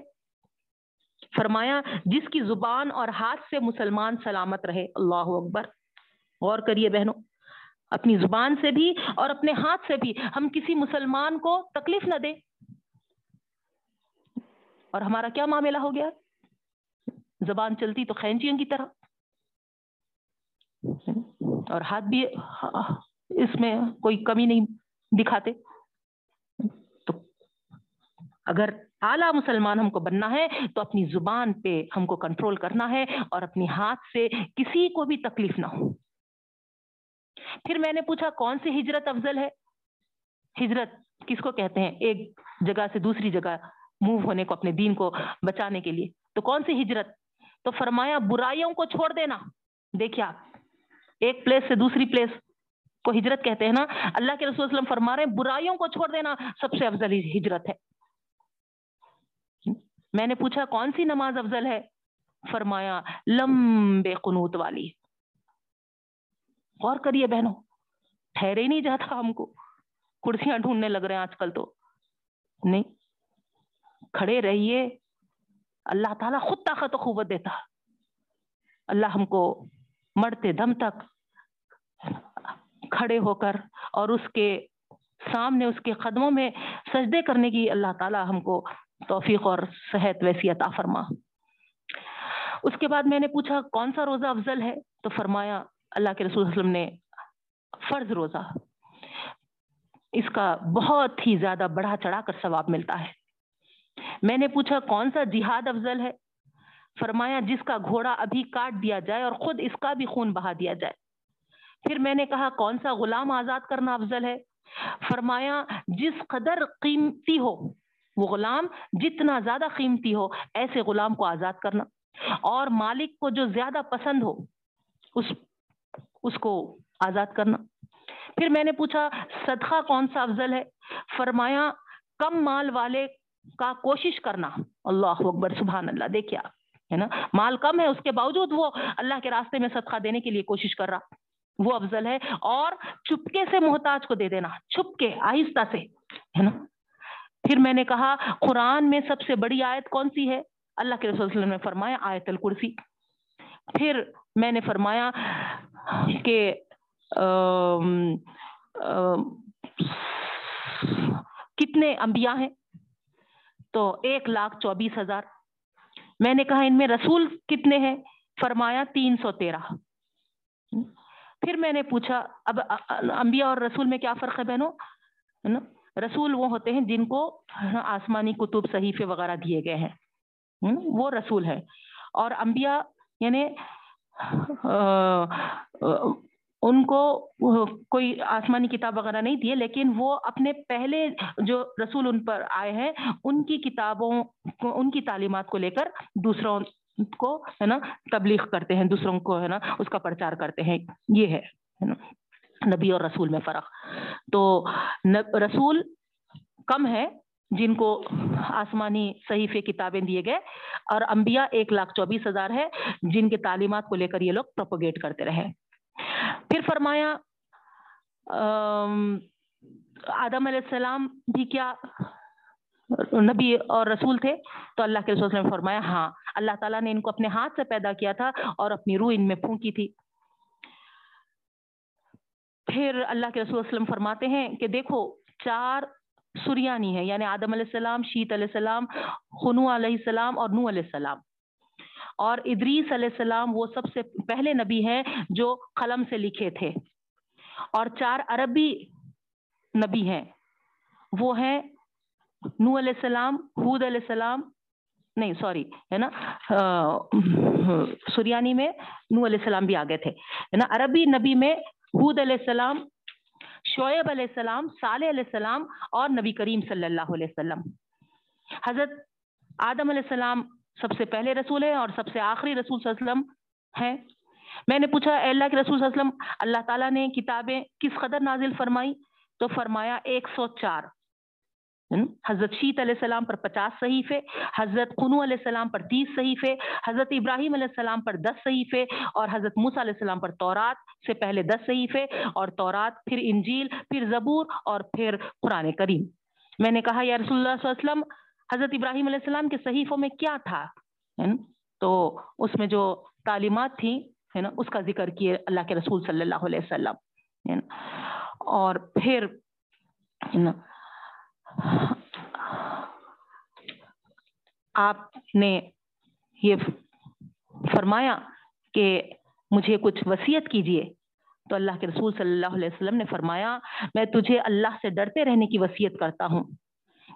فرمایا، جس کی زبان اور ہاتھ سے مسلمان سلامت رہے۔ اللہ اکبر۔ غور کریے بہنوں، اپنی زبان سے بھی اور اپنے ہاتھ سے بھی ہم کسی مسلمان کو تکلیف نہ دیں۔ اور ہمارا کیا معاملہ ہو گیا؟ زبان چلتی تو خینچیوں کی طرح۔ اور ہاتھ بھی اس میں کوئی کمی نہیں دکھاتے۔ تو اگر اعلیٰ مسلمان ہم کو بننا ہے، تو اپنی زبان پہ ہم کو کنٹرول کرنا ہے اور اپنی ہاتھ سے کسی کو بھی تکلیف نہ ہو۔ پھر میں نے پوچھا، کون سی ہجرت افضل ہے؟ ہجرت کس کو کہتے ہیں؟ ایک جگہ سے دوسری جگہ موو ہونے کو، اپنے دین کو بچانے کے لیے۔ تو کون سی ہجرت تو فرمایا، برائیوں کو چھوڑ دینا۔ دیکھیا ایک پلیس سے دوسری پلیس کو ہجرت کہتے ہیں نا، اللہ کے رسول وسلم فرما رہے ہیں، برائیوں کو چھوڑ دینا سب سے افضل ہجرت ہے۔ میں نے پوچھا، کون سی نماز افضل ہے؟ فرمایا، لمبے قنوت والی۔ غور کریے بہنوں، ٹھہرے ہی نہیں جاتا ہم کو۔ کرسیاں ڈھونڈنے لگ رہے ہیں آج کل تو۔ نہیں، کھڑے رہیے۔ اللہ تعالیٰ خود طاقت و قوت دیتا۔ اللہ ہم کو مرتے دم تک کھڑے ہو کر اور اس کے سامنے، اس کے قدموں میں سجدے کرنے کی اللہ تعالیٰ ہم کو توفیق اور صحت ویسی عطا فرما۔ اس کے بعد میں نے پوچھا، کون سا روزہ افضل ہے؟ تو فرمایا، اللہ کے رسول وسلم نے فرض روزہ۔ اس کا بہت ہی زیادہ بڑھا چڑھا کر ثواب ملتا ہے۔ میں نے پوچھا، کون سا جہاد افضل ہے؟ فرمایا، جس کا گھوڑا ابھی کاٹ دیا جائے اور خود اس کا بھی خون بہا دیا جائے۔ پھر میں نے کہا، کون سا غلام آزاد کرنا افضل ہے؟ فرمایا، جس قدر قیمتی ہو، وہ غلام جتنا زیادہ قیمتی ہو، ایسے غلام کو آزاد کرنا۔ اور مالک کو جو زیادہ پسند ہو، اس اس کو آزاد کرنا۔ پھر میں نے پوچھا، صدقہ کون سا افضل ہے؟ فرمایا، کم مال والے کا کوشش کرنا۔ اللہ اکبر، سبحان اللہ۔ دیکھیا ہے نا؟ مال کم ہے، اس کے باوجود وہ اللہ کے راستے میں صدقہ دینے کے لیے کوشش کر رہا۔ وہ افضل ہے۔ اور چپکے سے محتاج کو دے دینا چھپ کے آہستہ سے، ہے نا؟ پھر میں نے کہا، قرآن میں سب سے بڑی آیت کون سی ہے؟ اللہ کے رسول وسلم نے فرمایا، آیت الکرسی۔ پھر میں نے فرمایا کہ کتنے انبیاء ہیں؟ تو ایک لاکھ چوبیس ہزار۔ میں نے کہا، ان میں رسول کتنے ہیں؟ فرمایا، تین سو تیرہ۔ پھر میں نے پوچھا، اب انبیاء اور رسول میں کیا فرق ہے بہنوں؟ رسول وہ ہوتے ہیں جن کو آسمانی کتب، صحیفے وغیرہ دیے گئے ہیں۔ وہ رسول ہے اور انبیاء یعنی ان کو کوئی آسمانی کتاب وغیرہ نہیں دیے لیکن وہ اپنے پہلے جو رسول ان پر آئے ہیں، ان کی کتابوں ان کی تعلیمات کو لے کر دوسروں کو، ہے نا، تبلیغ کرتے ہیں، دوسروں کو، ہے نا، اس کا پرچار کرتے ہیں۔ یہ ہے نا، نبی اور رسول میں فرق۔ تو رسول کم ہے جن کو آسمانی صحیفے کتابیں دیے گئے، اور انبیاء ایک لاکھ چوبیس ہزار ہے جن کے تعلیمات کو لے کر یہ لوگ پروپوگیٹ کرتے رہے۔ پھر فرمایا آدم علیہ السلام بھی کیا نبی اور رسول تھے؟ تو اللہ کے رسول نے فرمایا ہاں اللہ تعالیٰ نے ان کو اپنے ہاتھ سے پیدا کیا تھا اور اپنی روح ان میں پھونکی تھی۔ پھر اللہ کے رسول وسلم فرماتے ہیں کہ دیکھو، چار سریانی ہے یعنی آدم علیہ السلام، شیت علیہ السلام خنو علیہ السلام اور نو علیہ السلام۔ اور ادریس علیہ السلام وہ سب سے پہلے نبی ہیں جو قلم سے لکھے تھے۔ اور چار عربی نبی ہیں۔ وہ ہیں نو علیہ السلام حود علیہ السلام، نہیں، سوری، ہے نا؟ سریانی میں نو علیہ السلام بھی آگے تھے۔ ہے نا؟ عربی نبی میں حود علیہ السلام، شعیب علیہ السلام، صالح علیہ السلام اور نبی کریم صلی اللہ علیہ وسلم۔ حضرت آدم علیہ السلام سب سے پہلے رسول ہیں اور سب سے آخری رسول صلی اللہ علیہ وسلم ہیں۔ میں نے پوچھا، اے اللہ کے رسول صلی اللہ علیہ وسلم، اللہ تعالیٰ نے کتابیں کس قدر نازل فرمائی تو فرمایا، ایک سو چار۔ حضرت شیت علیہ السلام پر پچاس صحیفے، حضرت قنو علیہ السلام پر تیس صحیفے، حضرت ابراہیم علیہ السلام پر دس صحیفے، اور حضرت موسیٰ علیہ السلام پر تورات سے پہلے دس صحیفے، اور تورات، پھر انجیل، پھر زبور، اور پھر قرآن کریم۔ میں نے کہا، یا رسول اللہ صلی اللہ علیہ وسلم حضرت ابراہیم علیہ السلام کے صحیفوں میں کیا تھا؟ تو اس میں جو تعلیمات تھیں ہے نا، اس کا ذکر کیے اللہ کے رسول صلی اللہ علیہ وسلم اور پھر آپ نے یہ فرمایا کہ مجھے کچھ وسیعت کیجیے۔ تو اللہ کے رسول صلی اللہ علیہ وسلم نے فرمایا، میں تجھے اللہ سے ڈرتے رہنے کی وسیعت کرتا ہوں۔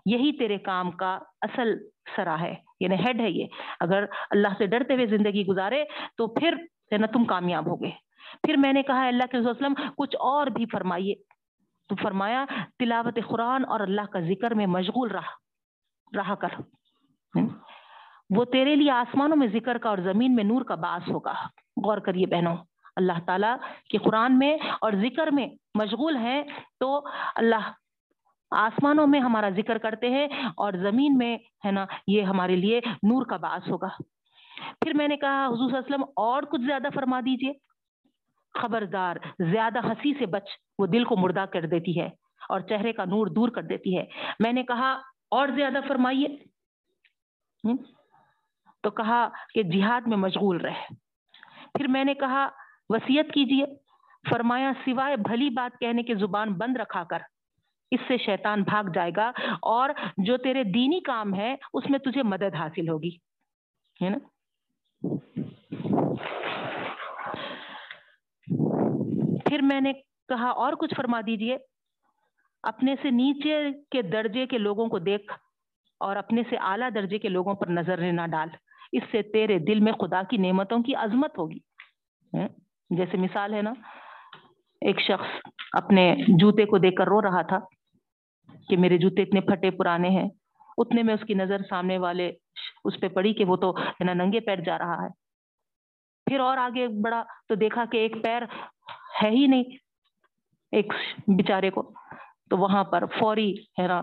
یہی تیرے کام کا اصل سرا ہے یعنی ہیڈ ہے یہ۔ اگر اللہ سے ڈرتے ہوئے زندگی گزارے تو پھر نا تم کامیاب ہوگے۔ پھر میں نے کہا اللہ کے وسلم، کچھ اور بھی فرمائیے۔ تو فرمایا، تلاوت قرآن اور اللہ کا ذکر میں مشغول رہا رہا کر۔ وہ تیرے لیے آسمانوں میں ذکر کا اور زمین میں نور کا باعث ہوگا۔ غور کریے بہنوں، اللہ تعالیٰ کے قرآن میں اور ذکر میں مشغول ہیں تو اللہ آسمانوں میں ہمارا ذکر کرتے ہیں اور زمین میں ہے نا یہ ہمارے لیے نور کا باعث ہوگا۔ پھر میں نے کہا، حضور صلی اللہ علیہ وسلم، اور کچھ زیادہ فرما دیجیے۔ خبردار، زیادہ ہنسی سے بچ، وہ دل کو مردہ کر دیتی ہے اور چہرے کا نور دور کر دیتی ہے۔ میں نے کہا، اور زیادہ فرمائیے۔ تو کہا کہ جہاد میں مشغول رہے پھر میں نے کہا وسیعت کیجیے۔ فرمایا، سوائے بھلی بات کہنے کے زبان بند رکھا کر۔ اس سے شیطان بھاگ جائے گا اور جو تیرے دینی کام ہے، اس میں تجھے مدد حاصل ہوگی، ہے نا؟ پھر میں نے کہا، اور کچھ فرما دیجیے۔ اپنے سے نیچے کے درجے کے لوگوں کو دیکھ اور اپنے سے اعلیٰ درجے کے لوگوں پر نظر نہ ڈال۔ اس سے تیرے دل میں خدا کی نعمتوں کی عظمت ہوگی جیسے مثال ہے نا ایک شخص اپنے جوتے کو دیکھ کر رو رہا تھا کہ میرے جوتے اتنے پھٹے پرانے ہیں۔ اتنے میں اس کی نظر سامنے والے اس پہ پڑی کہ وہ تو نا ننگے پیر جا رہا ہے۔ پھر اور آگے بڑا تو دیکھا کہ ایک پیر ہے ہی نہیں ایک بیچارے کو۔ تو وہاں پر فوری ہے نا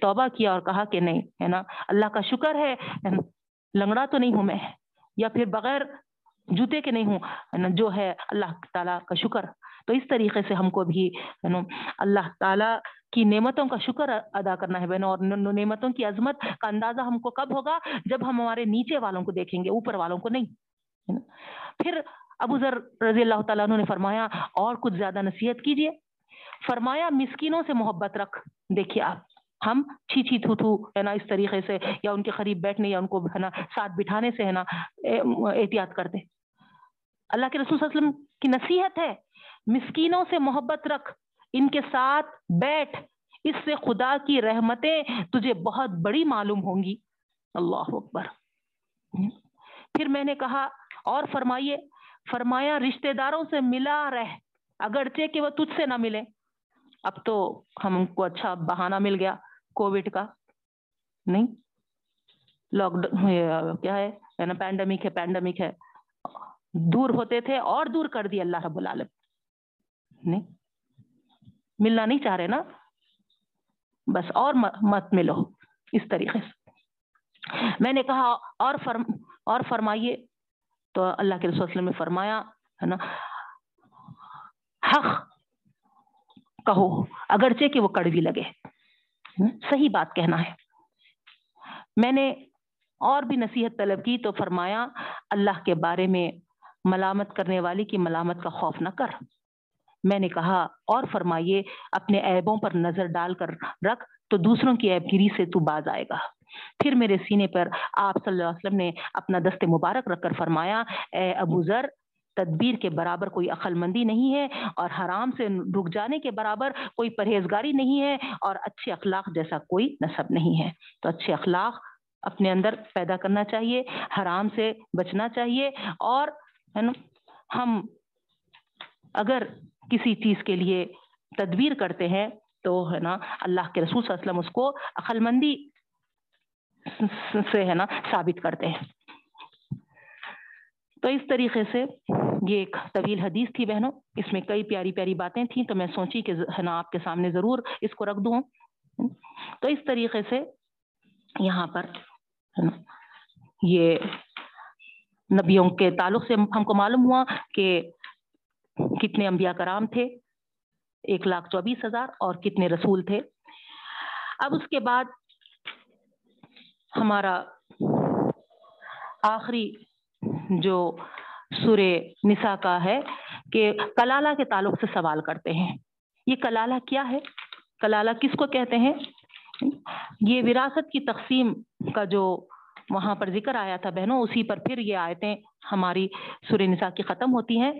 توبہ کیا اور کہا کہ نہیں، ہے نا، اللہ کا شکر ہے، لنگڑا تو نہیں ہوں میں، یا پھر بغیر جوتے کے نہیں ہوں جو ہے اللہ تعالیٰ کا شکر۔ تو اس طریقے سے ہم کو بھی اللہ تعالیٰ کی نعمتوں کا شکر ادا کرنا ہے بہنوں، اور نعمتوں کی عظمت کا اندازہ ہم کو کب ہوگا؟ جب ہم ہمارے نیچے والوں کو دیکھیں گے، اوپر والوں کو نہیں پھر ابو ذر رضی اللہ تعالیٰ عنہ نے فرمایا، اور کچھ زیادہ نصیحت کیجیے فرمایا، مسکینوں سے محبت رکھ۔ دیکھیے آپ، ہم چھی چھی تھو تھو، ہے نا، اس طریقے سے، یا ان کے قریب بیٹھنے، یا ان کو، ہے نا، ساتھ بٹھانے سے، ہے نا احتیاط کرتے۔ اللہ کے رسول صلی اللہ علیہ وسلم کی نصیحت ہے مسکینوں سے محبت رکھ، ان کے ساتھ بیٹھ۔ اس سے خدا کی رحمتیں تجھے بہت بڑی معلوم ہوں گی۔ اللہ اکبر۔ پھر میں نے کہا، اور فرمائیے، فرمایا، رشتہ داروں سے ملا رہ، اگرچہ کہ وہ تجھ سے نہ ملے اب تو ہم کو اچھا بہانہ مل گیا کووڈ کا۔ نہیں لاک ڈاؤن کیا ہے؟ نا پینڈمک ہے پینڈمک ہے۔ دور ہوتے تھے اور دور کر دی اللہ رب العالم نہیں۔ ملنا نہیں چاہ رہے نا۔ بس اور مت ملو۔ اس طریقے سے۔ میں نے کہا، اور فرم، اور فرمائیے۔ تو اللہ کے رسول وسلم نے فرمایا، ہے نا۔ حق کہو، اگرچہ کہ وہ کڑوی لگے۔ صحیح بات کہنا ہے۔ میں نے اور بھی نصیحت طلب کی تو فرمایا، اللہ کے بارے میں ملامت کرنے والی کی ملامت کا خوف نہ کر۔ میں نے کہا، اور فرمائیے، اپنے عیبوں پر نظر ڈال کر رکھ، تو دوسروں کی عیب گیری سے تو باز آئے گا۔ پھر میرے سینے پر آپ صلی اللہ علیہ وسلم نے اپنا دست مبارک رکھ کر فرمایا، اے ابو ذر، تدبیر کے برابر کوئی عقل مندی نہیں ہے اور حرام سے رک جانے کے برابر کوئی پرہیزگاری نہیں ہے اور اچھے اخلاق جیسا کوئی نصب نہیں ہے۔ تو اچھے اخلاق اپنے اندر پیدا کرنا چاہیے، حرام سے بچنا چاہیے اور ہے نا، ہم اگر کسی چیز کے لیے تدبیر کرتے ہیں، تو ہے نا، اللہ کے رسول صلی اللہ علیہ وسلم اس کو عقل مندی سے ہے نا ثابت کرتے ہیں۔ تو اس طریقے سے یہ ایک طویل حدیث تھی بہنوں، اس میں کئی پیاری پیاری باتیں تھیں، تو میں سوچی کہ ہے نا آپ کے سامنے ضرور اس کو رکھ دوں۔ تو اس طریقے سے یہاں پر یہ نبیوں کے تعلق سے ہم کو معلوم ہوا کہ کتنے انبیاء کرام تھے؟ ایک لاکھ چوبیس ہزار اور کتنے رسول تھے؟ اب اس کے بعد ہمارا آخری جو سور نسا کا ہے کہ کلالہ کے تعلق سے سوال کرتے ہیں۔ یہ کلالہ کیا ہے؟ کلالہ کس کو کہتے ہیں؟ یہ وراثت کی تقسیم کا جو وہاں پر ذکر آیا تھا بہنوں، اسی پر پھر یہ آیتیں ہماری سورہ نساء کی ختم ہوتی ہیں۔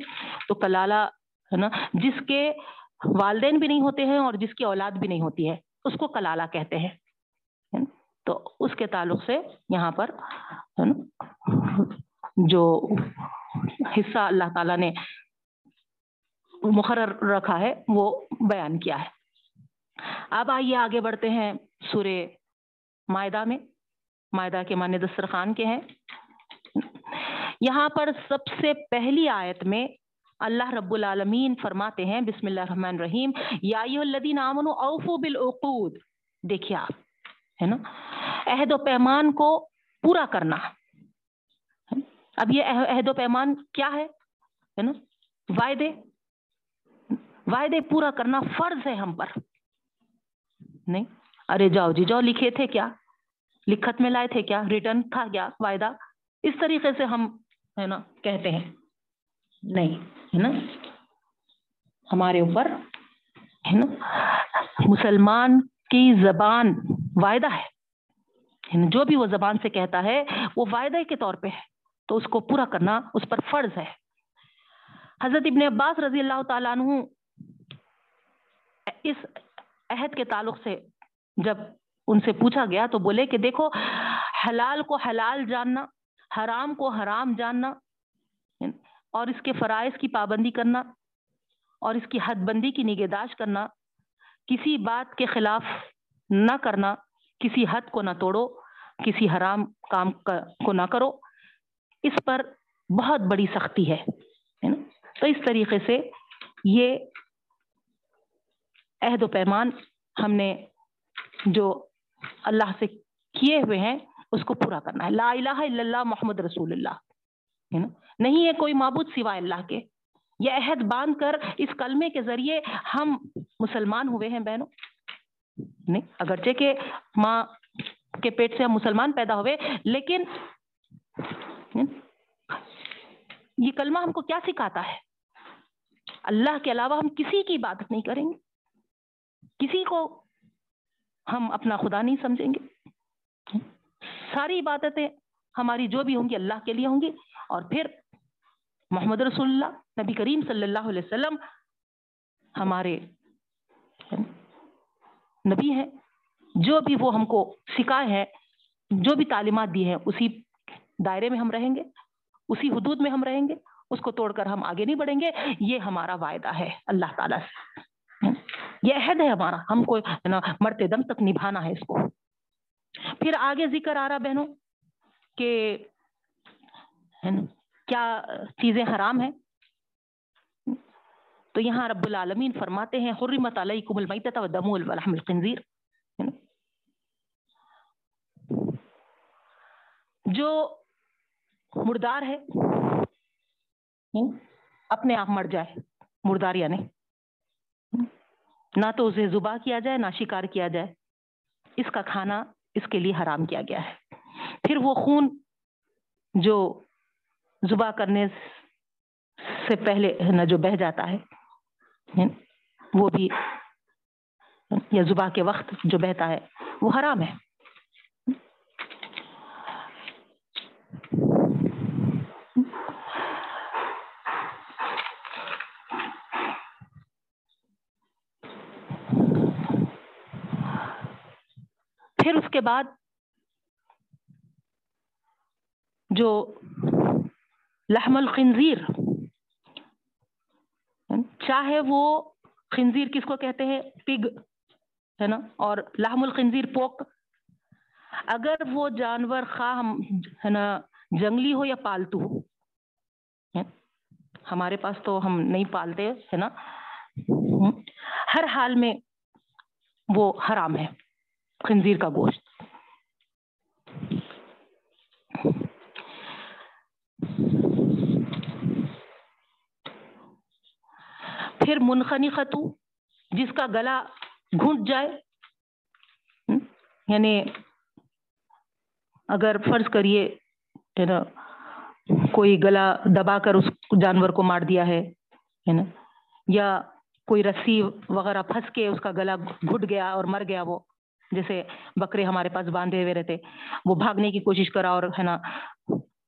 تو کلالہ، ہے نا، جس کے والدین بھی نہیں ہوتے ہیں اور جس کی اولاد بھی نہیں ہوتی ہے، اس کو کلالہ کہتے ہیں۔ تو اس کے تعلق سے یہاں پر جو حصہ اللہ تعالیٰ نے مقرر رکھا ہے، وہ بیان کیا ہے۔ اب آئیے آگے بڑھتے ہیں سورہ معدہ میں۔ معدہ کے معنی دسترخوان کے ہیں۔ یہاں پر سب سے پہلی آیت میں اللہ رب العالمین فرماتے ہیں، بسم اللہ الرحمن الرحیم، یا الذین آمنوا اوفوا بالعقود۔ دیکھیے آپ، ہے نا؟ عہد و پیمان کو پورا کرنا۔ اب یہ عہد و پیمان کیا ہے؟ ہے نا؟ وعدے۔ وعدے پورا کرنا فرض ہے ہم پر۔ نہیں؟ ارے جاؤ جی جاؤ لکھے تھے کیا؟ لکھت میں لائے تھے کیا؟ ریٹرن تھا کیا؟ وعدہ اس طریقے سے ہم، ہے نا، کہتے ہیں۔ نہیں، ہے نا؟ ہمارے اوپر، ہے نا، مسلمان کی زبان وعدہ ہے۔ جو بھی وہ زبان سے کہتا ہے، وہ وعدہ کے طور پہ ہے۔ تو اس کو پورا کرنا اس پر فرض ہے۔ حضرت ابن عباس رضی اللہ تعالیٰ عنہ اس عہد کے تعلق سے جب ان سے پوچھا گیا تو بولے کہ دیکھو، حلال کو حلال جاننا، حرام کو حرام جاننا، اور اس کے فرائض کی پابندی کرنا، اور اس کی حد بندی کی نگہداشت کرنا، کسی بات کے خلاف نہ کرنا، کسی حد کو نہ توڑو، کسی حرام کام کو نہ کرو، اس پر بہت بڑی سختی ہے تو اس طریقے سے یہ عہد و پیمان ہم نے جو اللہ سے کیے ہوئے ہیں، اس کو پورا کرنا ہے۔ لا الہ الا اللہ محمد رسول اللہ نہیں ہے کوئی معبود سوائے اللہ کے۔ یہ عہد باندھ کر اس کلمے کے ذریعے ہم مسلمان ہوئے ہیں بہنوں۔ نہیں، اگرچہ کہ ماں کے پیٹ سے ہم مسلمان پیدا ہوئے، لیکن یہ کلمہ ہم کو کیا سکھاتا ہے؟ اللہ کے علاوہ ہم کسی کی عبادت نہیں کریں گے۔ کسی کو ہم اپنا خدا نہیں سمجھیں گے۔ ساری عبادتیں ہماری جو بھی ہوں گی اللہ کے لیے ہوں گی۔ اور پھر محمد رسول اللہ، نبی کریم صلی اللہ علیہ وسلم ہمارے نبی ہیں۔ جو بھی وہ ہم کو سکھائے ہیں، جو بھی تعلیمات دی ہیں، اسی دائرے میں ہم رہیں گے، اسی حدود میں ہم رہیں گے۔ اس کو توڑ کر ہم آگے نہیں بڑھیں گے۔ یہ ہمارا وعدہ ہے۔ اللہ تعالیٰ سے۔ یہ عہد ہے ہمارا، ہم کو نا مرتے دم تک نبھانا ہے اس کو۔ پھر آگے ذکر آ رہا بہنوں کہ کیا چیزیں حرام ہیں۔ تو یہاں رب العالمین فرماتے ہیں، حرمت علیکم المیتۃ والدم واللحم الخنزیر جو مردار ہے اپنے آپ مر جائے، مردار یعنی۔ نہ تو اسے زبا کیا جائے، نہ شکار کیا جائے۔ اس کا کھانا اس کے لیے حرام کیا گیا ہے۔ پھر وہ خون جو زبا کرنے سے پہلے نا، جو بہ جاتا ہے وہ بھی یا زبا کے وقت جو بہتا ہے، وہ حرام ہے۔ پھر اس کے بعد جو لحم الخنزیر، چاہے وہ خنزیر کس کو کہتے ہیں؟ پگ، ہے نا؟ اور لحم الخنزیر پوک۔ اگر وہ جانور خواہ ہے نا، جنگلی ہو یا پالتو ہو ہمارے پاس تو ہم نہیں پالتے، ہے نا؟ ہر حال میں وہ حرام ہے۔ خنزیر کا گوشت۔ پھر منخنی خطو، جس کا گلا گھنٹ جائے۔ یعنی اگر فرض کریے نا، کوئی گلا دبا کر اس جانور کو مار دیا ہے نا، یا کوئی رسی وغیرہ پھنس کے اس کا گلا گھٹ گیا اور مر گیا وہ جیسے بکرے ہمارے پاس باندھے ہوئے رہتے، وہ بھاگنے کی کوشش کرا اور ہے نا،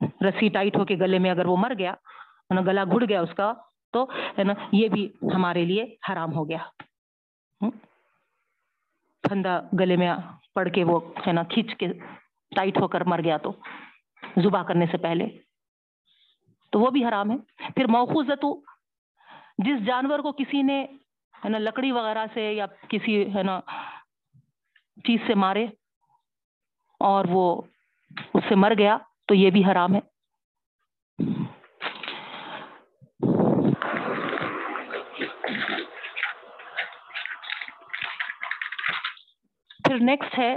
رسی ٹائٹ ہو کے گلے میں اگر وہ مر گیا، ہے نا، گلا گھڑ گیا اس کا، تو ہے نا، یہ بھی ہمارے لیے حرام ہو گیا۔ پھندا گلے میں پڑ کے وہ ہے نا، کھینچ کے ٹائٹ ہو کر مر گیا تو زبا کرنے سے پہلے۔ تو وہ بھی حرام ہے۔ پھر موخوزتو جس جانور کو کسی نے ہے نا، لکڑی وغیرہ سے یا کسی ہے نا چیز سے مارے اور وہ اس سے مر گیا تو یہ بھی حرام ہے۔ پھر نیکسٹ ہے۔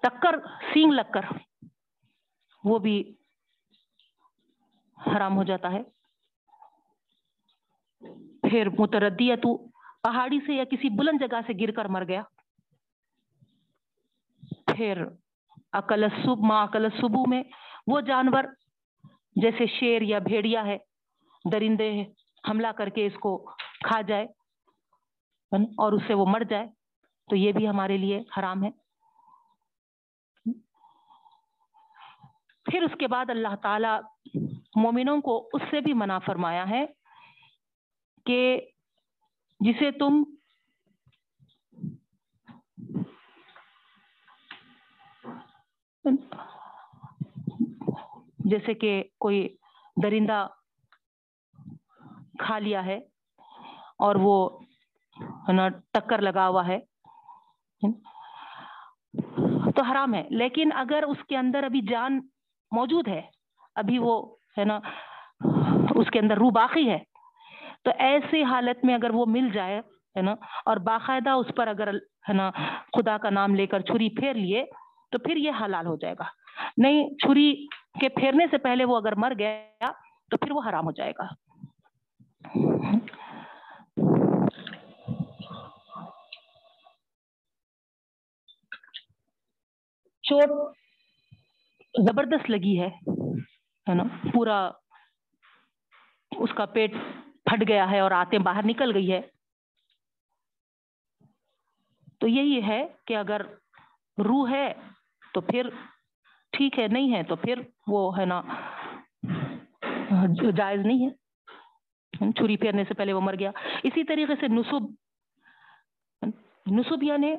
ٹکر سینگ لکر، وہ بھی حرام ہو جاتا ہے۔ پھر متردیا تو پہاڑی سے یا کسی بلند جگہ سے گر کر مر گیا؟ پھر عقل صب ماں عقل صبو میں وہ جانور جیسے شیر یا بھیڑیا ہے، درندے حملہ کر کے اس کو کھا جائے اور اس سے وہ مر جائے، تو یہ بھی ہمارے لیے حرام ہے۔ پھر اس کے بعد اللہ تعالی مومنوں کو اس سے بھی منع فرمایا ہے کہ جسے تم جیسے کہ کوئی درندہ کھا لیا ہے اور وہ نا ٹکر لگا ہوا ہے، تو حرام ہے۔ لیکن اگر اس کے اندر ابھی جان موجود ہے، ابھی وہ ہے نا اس کے اندر روح باقی ہے تو ایسی حالت میں اگر وہ مل جائے، ہے نا، اور باقاعدہ اس پر اگر، ہے نا، خدا کا نام لے کر چھری پھیر لیے، تو پھر یہ حلال ہو جائے گا۔ نہیں، چھری کے پھیرنے سے پہلے وہ اگر مر گیا، تو پھر وہ حرام ہو جائے گا۔ چوٹ زبردست لگی ہے نا، پورا اس کا پیٹ پھٹ گیا ہے اور آتے باہر نکل گئی ہے۔ تو یہی ہے کہ اگر روح ہے تو پھر ٹھیک ہے، نہیں ہے تو پھر وہ ہے نا جائز نہیں ہے۔ چھری پھیرنے سے پہلے وہ مر گیا۔ اسی طریقے سے نصب نصب یعنی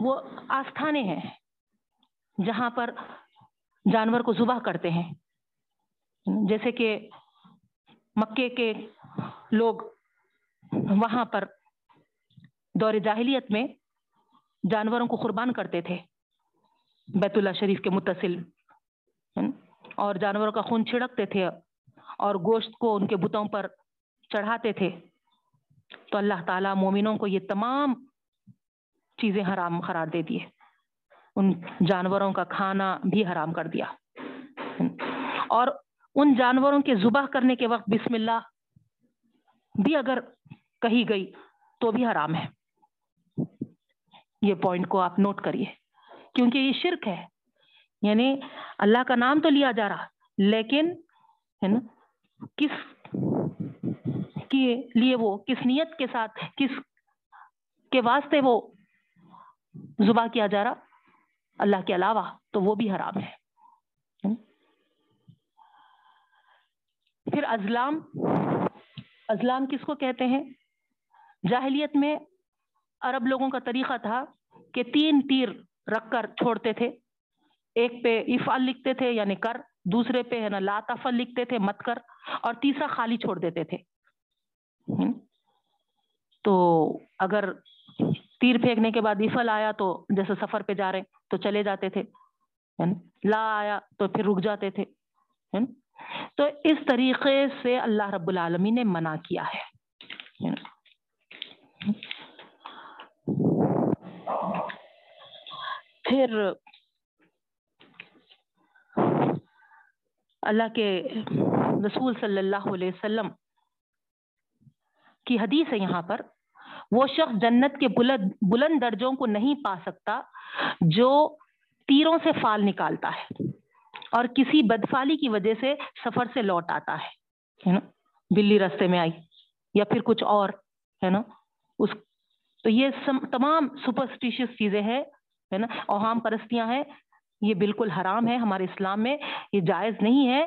وہ آستھانے ہیں جہاں پر جانور کو ذبح کرتے ہیں۔ جیسے کہ مکے کے لوگ وہاں پر دور جاہلیت میں جانوروں کو قربان کرتے تھے۔ بیت اللہ شریف کے متصل۔ اور جانوروں کا خون چھڑکتے تھے اور گوشت کو ان کے بتوں پر چڑھاتے تھے۔ تو اللہ تعالیٰ مومنوں کو یہ تمام چیزیں حرام قرار دے دیے۔ ان جانوروں کا کھانا بھی حرام کر دیا۔ اور ان جانوروں کے ذبح کرنے کے وقت بسم اللہ بھی اگر کہی گئی تو بھی حرام ہے۔ یہ پوائنٹ کو آپ نوٹ کریے۔ کیونکہ یہ شرک ہے۔ یعنی اللہ کا نام تو لیا جا رہا، لیکن ہے نا، کس کے لیے وہ، کس نیت کے ساتھ، کس کے واسطے وہ زبا کیا جا رہا؟ اللہ کے علاوہ تو وہ بھی حرام ہے۔ پھر ازلام ازلام کس کو کہتے ہیں؟ جاہلیت میں عرب لوگوں کا طریقہ تھا کہ تین تیر رکھ کر چھوڑتے تھے۔ ایک پہ افعال لکھتے تھے یعنی کر، دوسرے پہ ہے نا لاتفل لکھتے تھے، مت کر، اور تیسرا خالی چھوڑ دیتے تھے۔ تو اگر تیر پھینکنے کے بعد افل آیا تو جیسے سفر پہ جا رہے تو چلے جاتے تھے۔ لا آیا تو پھر رک جاتے تھے۔ تو اس طریقے سے اللہ رب العالمین نے منع کیا ہے۔ پھر اللہ کے رسول صلی اللہ علیہ وسلم کی حدیث ہے یہاں پر۔ وہ شخص جنت کے بلند بلند درجوں کو نہیں پا سکتا جو تیروں سے فال نکالتا ہے۔ اور کسی بدفالی کی وجہ سے سفر سے لوٹ آتا ہے نا؟ بلی رستے میں آئی یا پھر کچھ اور، ہے نا؟ اس، تو یہ تمام سپرسٹیشیس چیزیں ہیں، ہے نا؟ اوہام پرستیاں ہیں، یہ بالکل حرام ہے ہمارے اسلام میں، یہ جائز نہیں ہے،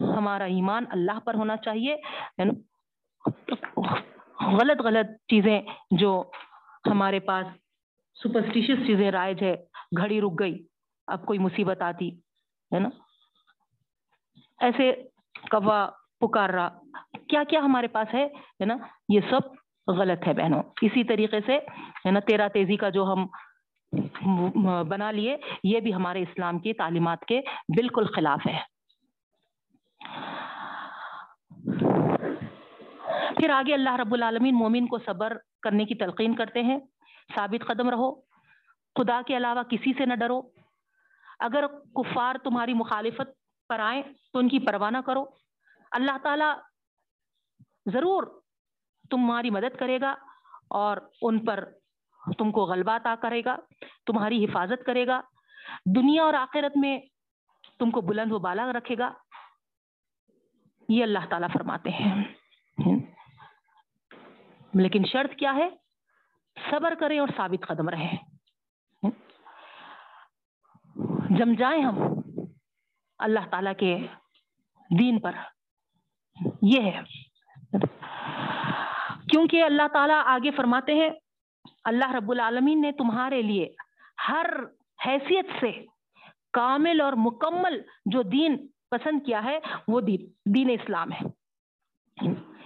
ہمارا ایمان اللہ پر ہونا چاہیے غلط غلط چیزیں جو ہمارے پاس سپرسٹیشیس چیزیں رائج ہے، گھڑی رک گئی، اب کوئی مصیبت آتی، ہے نا؟ ایسے کوا پکار رہا کیا کیا ہمارے پاس ہے نا؟ یہ سب غلط ہے بہنوں۔ اسی طریقے سے، ہے نا تیرا تیزی کا جو ہم بنا لیے، یہ بھی ہمارے اسلام کی تعلیمات کے بالکل خلاف ہے۔ پھر آگے اللہ رب العالمین مومن کو صبر کرنے کی تلقین کرتے ہیں۔ ثابت قدم رہو۔ خدا کے علاوہ کسی سے نہ ڈرو۔ اگر کفار تمہاری مخالفت پر آئیں تو ان کی پرواہ نہ کرو۔ اللہ تعالی ضرور تمہاری مدد کرے گا اور ان پر تم کو غلبہ عطا کرے گا، تمہاری حفاظت کرے گا۔ دنیا اور آخرت میں تم کو بلند و بالا رکھے گا۔ یہ اللہ تعالیٰ فرماتے ہیں۔ لیکن شرط کیا ہے؟ صبر کریں اور ثابت قدم رہیں۔ جم جائیں ہم۔ اللہ تعالیٰ کے دین پر۔ یہ ہے۔ کیونکہ اللہ تعالیٰ آگے فرماتے ہیں، اللہ رب العالمین نے تمہارے لیے ہر حیثیت سے کامل اور مکمل جو دین پسند کیا ہے، وہ دین دین اسلام ہے۔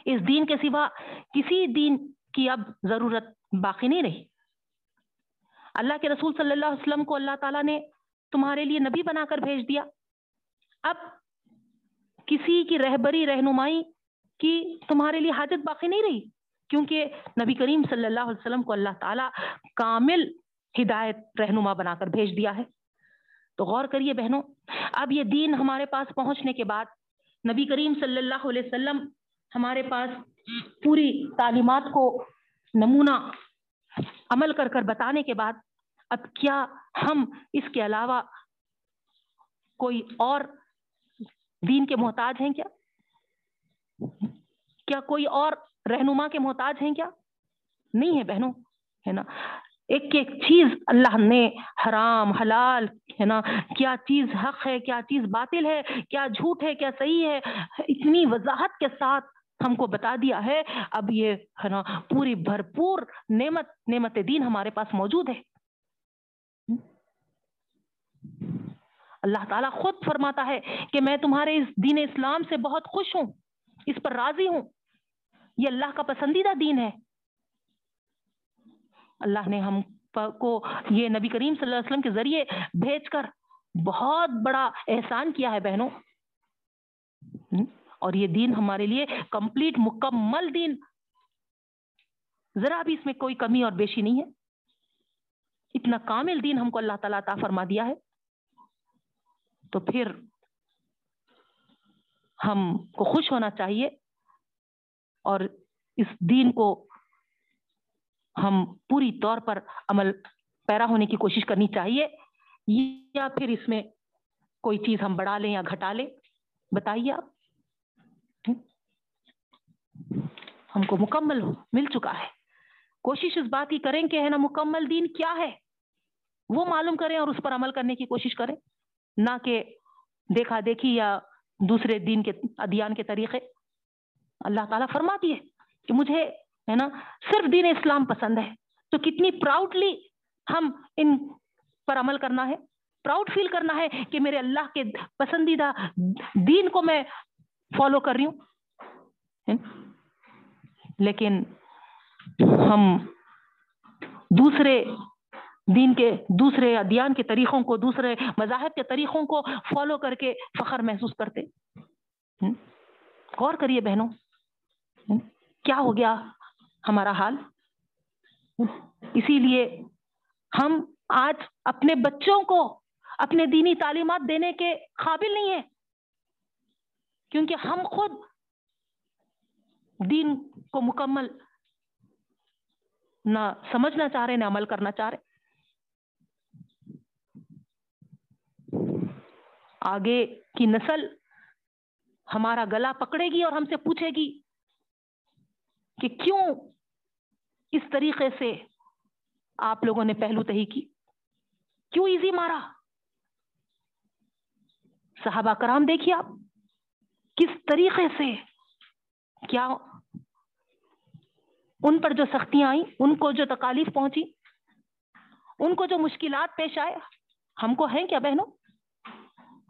اس دین کے سوا کسی دین کی اب ضرورت باقی نہیں رہی۔ اللہ کے رسول صلی اللہ علیہ وسلم کو اللہ تعالیٰ نے تمہارے لیے نبی بنا کر بھیج دیا۔ اب کسی کی رہبری، رہنمائی کی تمہارے لیے حاجت باقی نہیں رہی، کیونکہ نبی کریم صلی اللہ علیہ وسلم کو اللہ تعالیٰ کامل ہدایت رہنما بنا کر بھیج دیا ہے۔ تو غور کریے بہنوں، اب یہ دین ہمارے پاس پہنچنے کے بعد نبی کریم صلی اللہ علیہ وسلم ہمارے پاس پوری تعلیمات کو نمونہ عمل کر کر بتانے کے بعد اب کیا ہم اس کے علاوہ کوئی اور دین کے محتاج ہیں کیا؟ کیا کوئی اور رہنما کے محتاج ہیں کیا؟ نہیں ہے بہنوں، ہے نا؟ ایک ایک چیز اللہ نے حرام، حلال، ہے نا؟ کیا چیز حق ہے، کیا چیز باطل ہے، کیا جھوٹ ہے، کیا صحیح ہے؟ اتنی وضاحت کے ساتھ ہم کو بتا دیا ہے۔ اب یہ، ہے نا، پوری بھرپور نعمت نعمت دین ہمارے پاس موجود ہے۔ اللہ تعالیٰ خود فرماتا ہے کہ میں تمہارے اس دین اسلام سے بہت خوش ہوں، اس پر راضی ہوں۔ یہ اللہ کا پسندیدہ دین ہے۔ اللہ نے ہم کو یہ نبی کریم صلی اللہ علیہ وسلم کے ذریعے بھیج کر بہت بڑا احسان کیا ہے بہنوں۔ اور یہ دین ہمارے لیے کمپلیٹ مکمل دین۔ ذرا بھی اس میں کوئی کمی اور بیشی نہیں ہے۔ اتنا کامل دین ہم کو اللہ تعالیٰ عطا فرما دیا ہے۔ تو پھر ہم کو خوش ہونا چاہیے اور اس دین کو ہم پوری طور پر عمل پیرا ہونے کی کوشش کرنی چاہیے یا پھر اس میں کوئی چیز ہم بڑھا لیں یا گھٹا لیں، بتائیے آپ۔ ہم کو مکمل مل چکا ہے۔ کوشش اس بات کی کریں کہ ہے نا، مکمل دین کیا ہے؟ وہ معلوم کریں اور اس پر عمل کرنے کی کوشش کریں۔ نہ کہ دیکھا دیکھی یا دوسرے دین کے ادیان کے طریقے۔ اللہ تعالیٰ فرماتی ہے کہ مجھے ہے نا صرف دین اسلام پسند ہے۔ تو کتنی پراؤڈلی ہم ان پر عمل کرنا ہے۔ پراؤڈ فیل کرنا ہے کہ میرے اللہ کے پسندیدہ دین کو میں فالو کر رہی ہوں۔ لیکن ہم دوسرے دین کے دوسرے ادیان کے طریقوں کو، دوسرے مذاہب کے طریقوں کو فالو کر کے فخر محسوس کرتے۔ غور کریے بہنوں۔ کیا ہو گیا ہمارا حال؟ اسی لیے ہم آج اپنے بچوں کو اپنے دینی تعلیمات دینے کے قابل نہیں ہیں۔ کیونکہ ہم خود دین کو مکمل نہ سمجھنا چاہ رہے، نہ عمل کرنا چاہ رہے۔ آگے کی نسل ہمارا گلا پکڑے گی اور ہم سے پوچھے گی کہ کیوں اس طریقے سے آپ لوگوں نے پہلو تہی کی؟ کیوں ایزی مارا؟ صحابہ کرام دیکھیے آپ، کس طریقے سے، کیا ان پر جو سختیاں آئیں، ان کو جو تکالیف پہنچی، ان کو جو مشکلات پیش آئے، ہم کو ہیں کیا بہنوں؟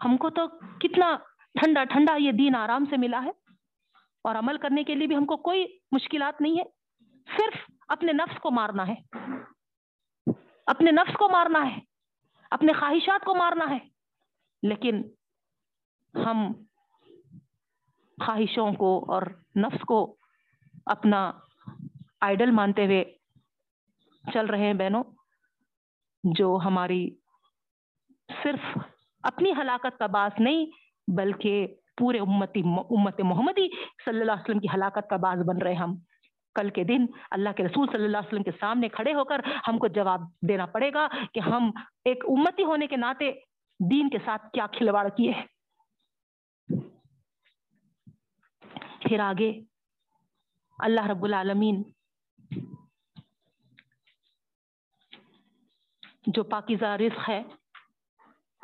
ہم کو تو کتنا ٹھنڈا ٹھنڈا یہ دین آرام سے ملا ہے اور عمل کرنے کے لیے بھی ہم کو کوئی مشکلات نہیں ہے۔ صرف اپنے نفس کو مارنا ہے۔ اپنے نفس کو مارنا ہے۔ اپنے خواہشات کو مارنا ہے۔ لیکن ہم خواہشوں کو اور نفس کو اپنا آئیڈل مانتے ہوئے چل رہے ہیں بہنوں، جو ہماری صرف اپنی ہلاکت کا باعث نہیں، بلکہ پورے امتی، امت محمدی صلی اللہ علیہ وسلم کی ہلاکت کا باعث بن رہے ہم۔ کل کے دن اللہ کے رسول صلی اللہ علیہ وسلم کے سامنے کھڑے ہو کر ہم کو جواب دینا پڑے گا کہ ہم ایک امتی ہونے کے ناطے دین کے ساتھ کیا کھلواڑ کیے۔ پھر آگے اللہ رب العالمین جو پاکیزہ رزق ہے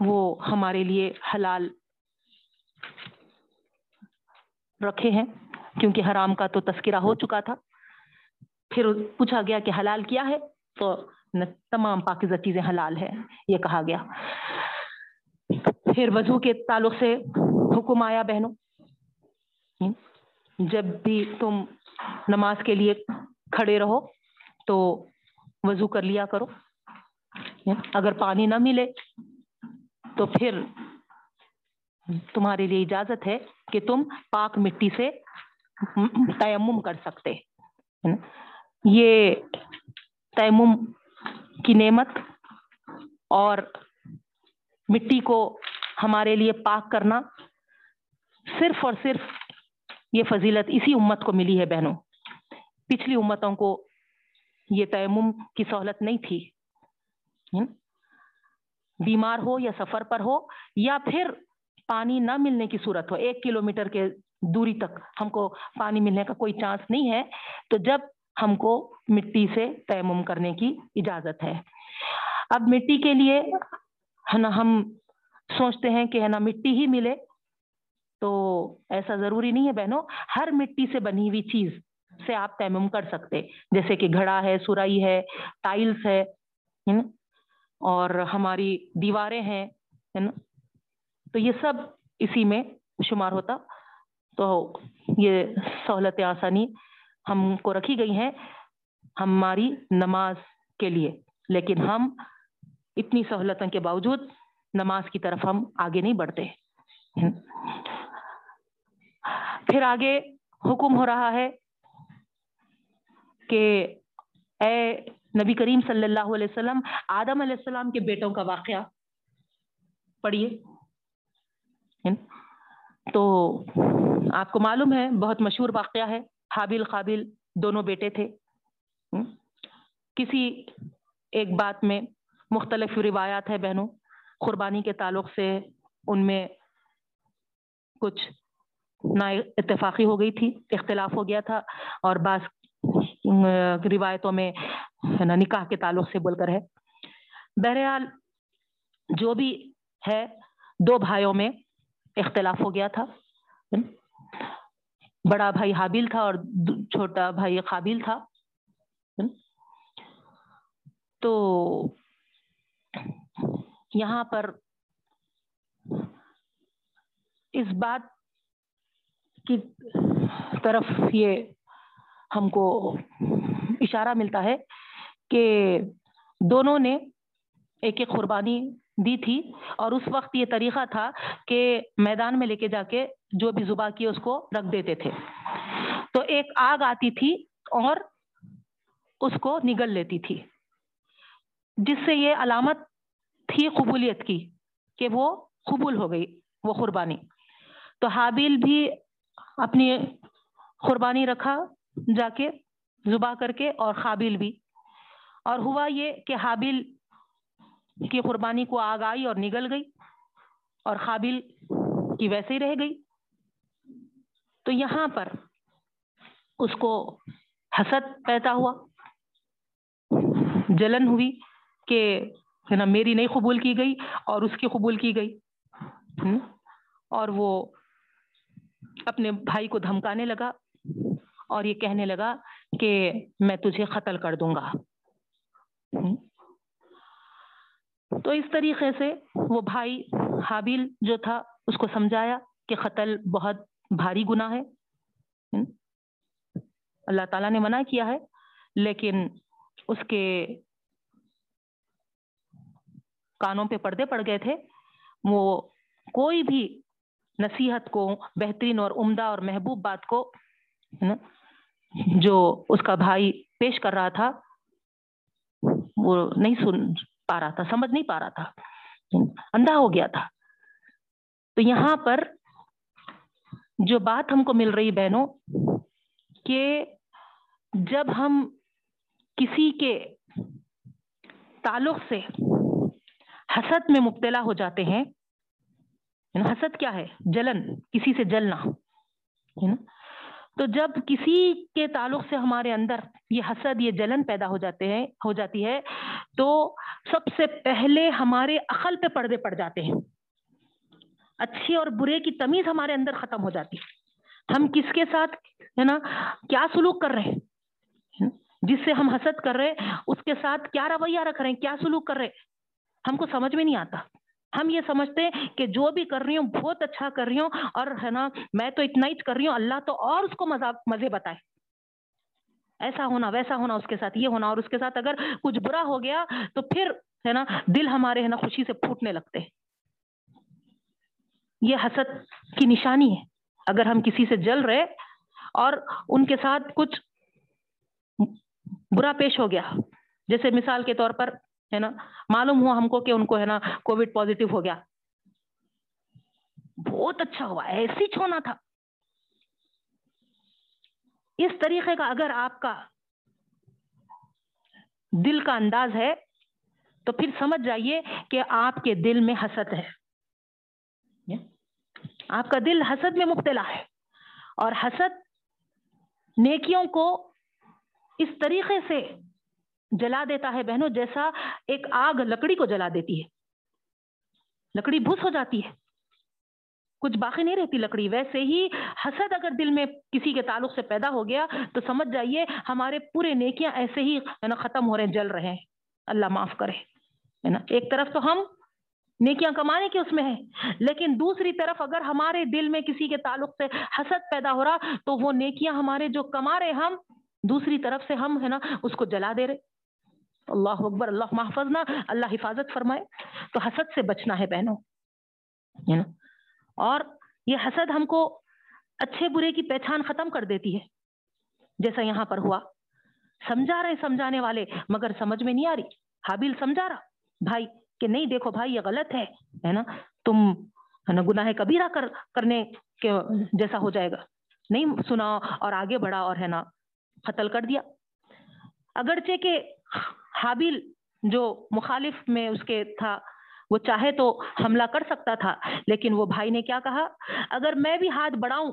وہ ہمارے لیے حلال رکھے ہیں، کیونکہ حرام کا تو تذکرہ ہو چکا تھا۔ پھر پوچھا گیا کہ حلال کیا ہے؟ تو تمام پاکیزہ چیزیں حلال ہے یہ کہا گیا۔ پھر وضو کے تعلق سے حکم آیا بہنوں، جب بھی تم نماز کے لیے کھڑے رہو تو وضو کر لیا کرو۔ اگر پانی نہ ملے تو پھر تمہارے لیے اجازت ہے کہ تم پاک مٹی سے تیمم کر سکتے۔ یہ تیمم کی نعمت اور مٹی کو ہمارے لیے پاک کرنا صرف اور صرف یہ فضیلت اسی امت کو ملی ہے بہنوں۔ پچھلی امتوں کو یہ تیمم کی سہولت نہیں تھی۔ بیمار ہو یا سفر پر ہو یا پھر پانی نہ ملنے کی صورت ہو، ایک کلو میٹر کے دوری تک ہم کو پانی ملنے کا کوئی چانس نہیں ہے، تو جب ہم کو مٹی سے تیمم کرنے کی اجازت ہے۔ اب مٹی کے لیے ہے نا، ہم سوچتے ہیں کہ ہے نا، مٹی ہی ملے۔ تو ایسا ضروری نہیں ہے بہنوں، ہر مٹی سے بنی ہوئی چیز سے آپ تیمم کر سکتے۔ جیسے کہ گھڑا ہے سرائی ہے، ٹائلس ہے اور ہماری دیواریں ہیں نا؟ تو یہ سب اسی میں شمار ہوتا۔ تو یہ سہولت آسانی ہم کو رکھی گئی ہیں ہماری نماز کے لیے۔ لیکن ہم اتنی سہولتوں کے باوجود نماز کی طرف ہم آگے نہیں بڑھتے۔ پھر آگے حکم ہو رہا ہے کہ اے نبی کریم صلی اللہ علیہ وسلم آدم علیہ السلام کے بیٹوں کا واقعہ۔ پڑھیے۔ تو آپ کو معلوم ہے، بہت مشہور واقعہ ہے۔ حابل قابل دونوں بیٹے تھے۔ کسی ایک بات میں مختلف روایات ہے بہنوں۔ قربانی کے تعلق سے ان میں کچھ نا اتفاقی ہو گئی تھی، اختلاف ہو گیا تھا اور بعض روایتوں میں نا، نکاح کے تعلق سے بول کر ہے۔ بہرحال جو بھی ہے، دو بھائیوں میں اختلاف ہو گیا تھا۔ بڑا بھائی حابل تھا اور چھوٹا بھائی قابل تھا۔ تو یہاں پر اس بات کی طرف یہ ہم کو اشارہ ملتا ہے کہ دونوں نے ایک ایک قربانی دی تھی اور اس وقت یہ طریقہ تھا کہ میدان میں لے کے جا کے جو بھی زبا کی اس کو رکھ دیتے تھے۔ تو ایک آگ آتی تھی اور اس کو نگل لیتی تھی۔ جس سے یہ علامت تھی قبولیت کی کہ وہ قبول ہو گئی، وہ قربانی۔ تو حابیل بھی اپنی قربانی رکھا جا کے زبا کر کے اور قابل بھی۔ اور ہوا یہ کہ حابل کی قربانی کو آگ آئی اور نگل گئی اور قابل کی ویسے ہی رہ گئی۔ تو یہاں پر اس کو حسد پیدا ہوا۔ جلن ہوئی کہ نا، میری نہیں قبول کی گئی اور اس کی قبول کی گئی۔ اور وہ اپنے بھائی کو دھمکانے لگا۔ اور یہ کہنے لگا کہ میں تجھے قتل کر دوں گا۔ تو اس طریقے سے وہ بھائی حابیل جو تھا، اس کو سمجھایا کہ قتل بہت بھاری گناہ ہے۔ اللہ تعالیٰ نے منع کیا ہے، لیکن اس کے کانوں پہ پردے پڑ گئے تھے۔ وہ کوئی بھی نصیحت کو، بہترین اور عمدہ اور محبوب بات کو جو اس کا بھائی پیش کر رہا تھا، وہ نہیں سن پا رہا تھا، سمجھ نہیں پا رہا تھا، اندھا ہو گیا تھا۔ تو یہاں پر جو بات ہم کو مل رہی بہنوں، کہ جب ہم کسی کے تعلق سے حسد میں مبتلا ہو جاتے ہیں یعنی حسد کیا ہے؟ جلن، کسی سے جلنا یعنی تو جب کسی کے تعلق سے ہمارے اندر یہ حسد، یہ جلن پیدا ہو جاتے ہیں، ہو جاتی ہے، تو سب سے پہلے ہمارے عقل پہ پردے پڑ جاتے ہیں۔ اچھے اور برے کی تمیز ہمارے اندر ختم ہو جاتی ہے۔ ہم کس کے ساتھ؟ ہے نا؟ کیا سلوک کر رہے ہیں؟ جس سے ہم حسد کر رہے اس کے ساتھ کیا رویہ رکھ رہے ہیں؟ کیا سلوک کر رہے ہم کو سمجھ میں نہیں آتا۔ ہم یہ سمجھتے ہیں کہ جو بھی کر رہی ہوں، بہت اچھا کر رہی ہوں اور ہے نا، میں تو اتنا ہی کر رہی ہوں، اللہ تو اور اس کو مزے بتائے۔ ایسا ہونا، ویسا ہونا اس کے ساتھ، یہ ہونا اور اس کے ساتھ اگر کچھ برا ہو گیا تو پھر ہے نا، دل ہمارے ہے نا خوشی سے پھوٹنے لگتے یہ حسد کی نشانی ہے۔ اگر ہم کسی سے جل رہے اور ان کے ساتھ کچھ برا پیش ہو گیا، جیسے مثال کے طور پر ہے نا؟ معلوم ہوا ہم کو کہ ان کو ہے نا کووڈ پازیٹو ہو گیا۔ بہت اچھا ہوا، ایسی چھونا تھا۔ اس طریقے کا اگر آپ کا دل کا انداز ہے، تو پھر سمجھ جائیے کہ آپ کے دل میں حسد ہے۔ آپ کا دل حسد میں مبتلا ہے۔ اور حسد نیکیوں کو اس طریقے سے جلا دیتا ہے بہنوں، جیسا ایک آگ لکڑی کو جلا دیتی ہے۔ لکڑی بھوس ہو جاتی ہے۔ کچھ باقی نہیں رہتی لکڑی۔ ویسے ہی حسد اگر دل میں کسی کے تعلق سے پیدا ہو گیا تو سمجھ جائیے ہمارے پورے نیکیاں ایسے ہی نا، ختم ہو رہے ہیں، جل رہے ہیں۔ اللہ معاف کرے۔ ہے نا؟ ایک طرف تو ہم نیکیاں کمانے کے اس میں ہے لیکن دوسری طرف اگر ہمارے دل میں کسی کے تعلق سے حسد پیدا ہو رہا تو وہ نیکیاں ہمارے جو کما رہے ہم، دوسری طرف سے ہم ہے نا، اس کو جلا دے رہے۔ اللہ اکبر، اللہ محفظ نہ، اللہ حفاظت فرمائے۔ تو حسد سے بچنا ہے بہنوں اور یہ حسد ہم کو اچھے برے کی پہچان ختم کر دیتی ہے، جیسا یہاں پر ہوا۔ سمجھا رہے سمجھانے والے، مگر سمجھ میں نہیں آ رہی۔ حابیل سمجھا رہا، بھائی، کہ نہیں دیکھو بھائی، یہ غلط ہے ہے نا؟ تم، ہے نا، گناہ کبیرہ کر، کرنے کے جیسا ہو جائے گا۔ نہیں سنا اور آگے بڑھا، اور ہے نا، قتل کر دیا۔ اگرچہ کہ حابیل جو مخالف میں اس کے تھا، وہ چاہے تو حملہ کر سکتا تھا، لیکن وہ بھائی نے کیا کہا؟ اگر میں بھی ہاتھ بڑھاؤں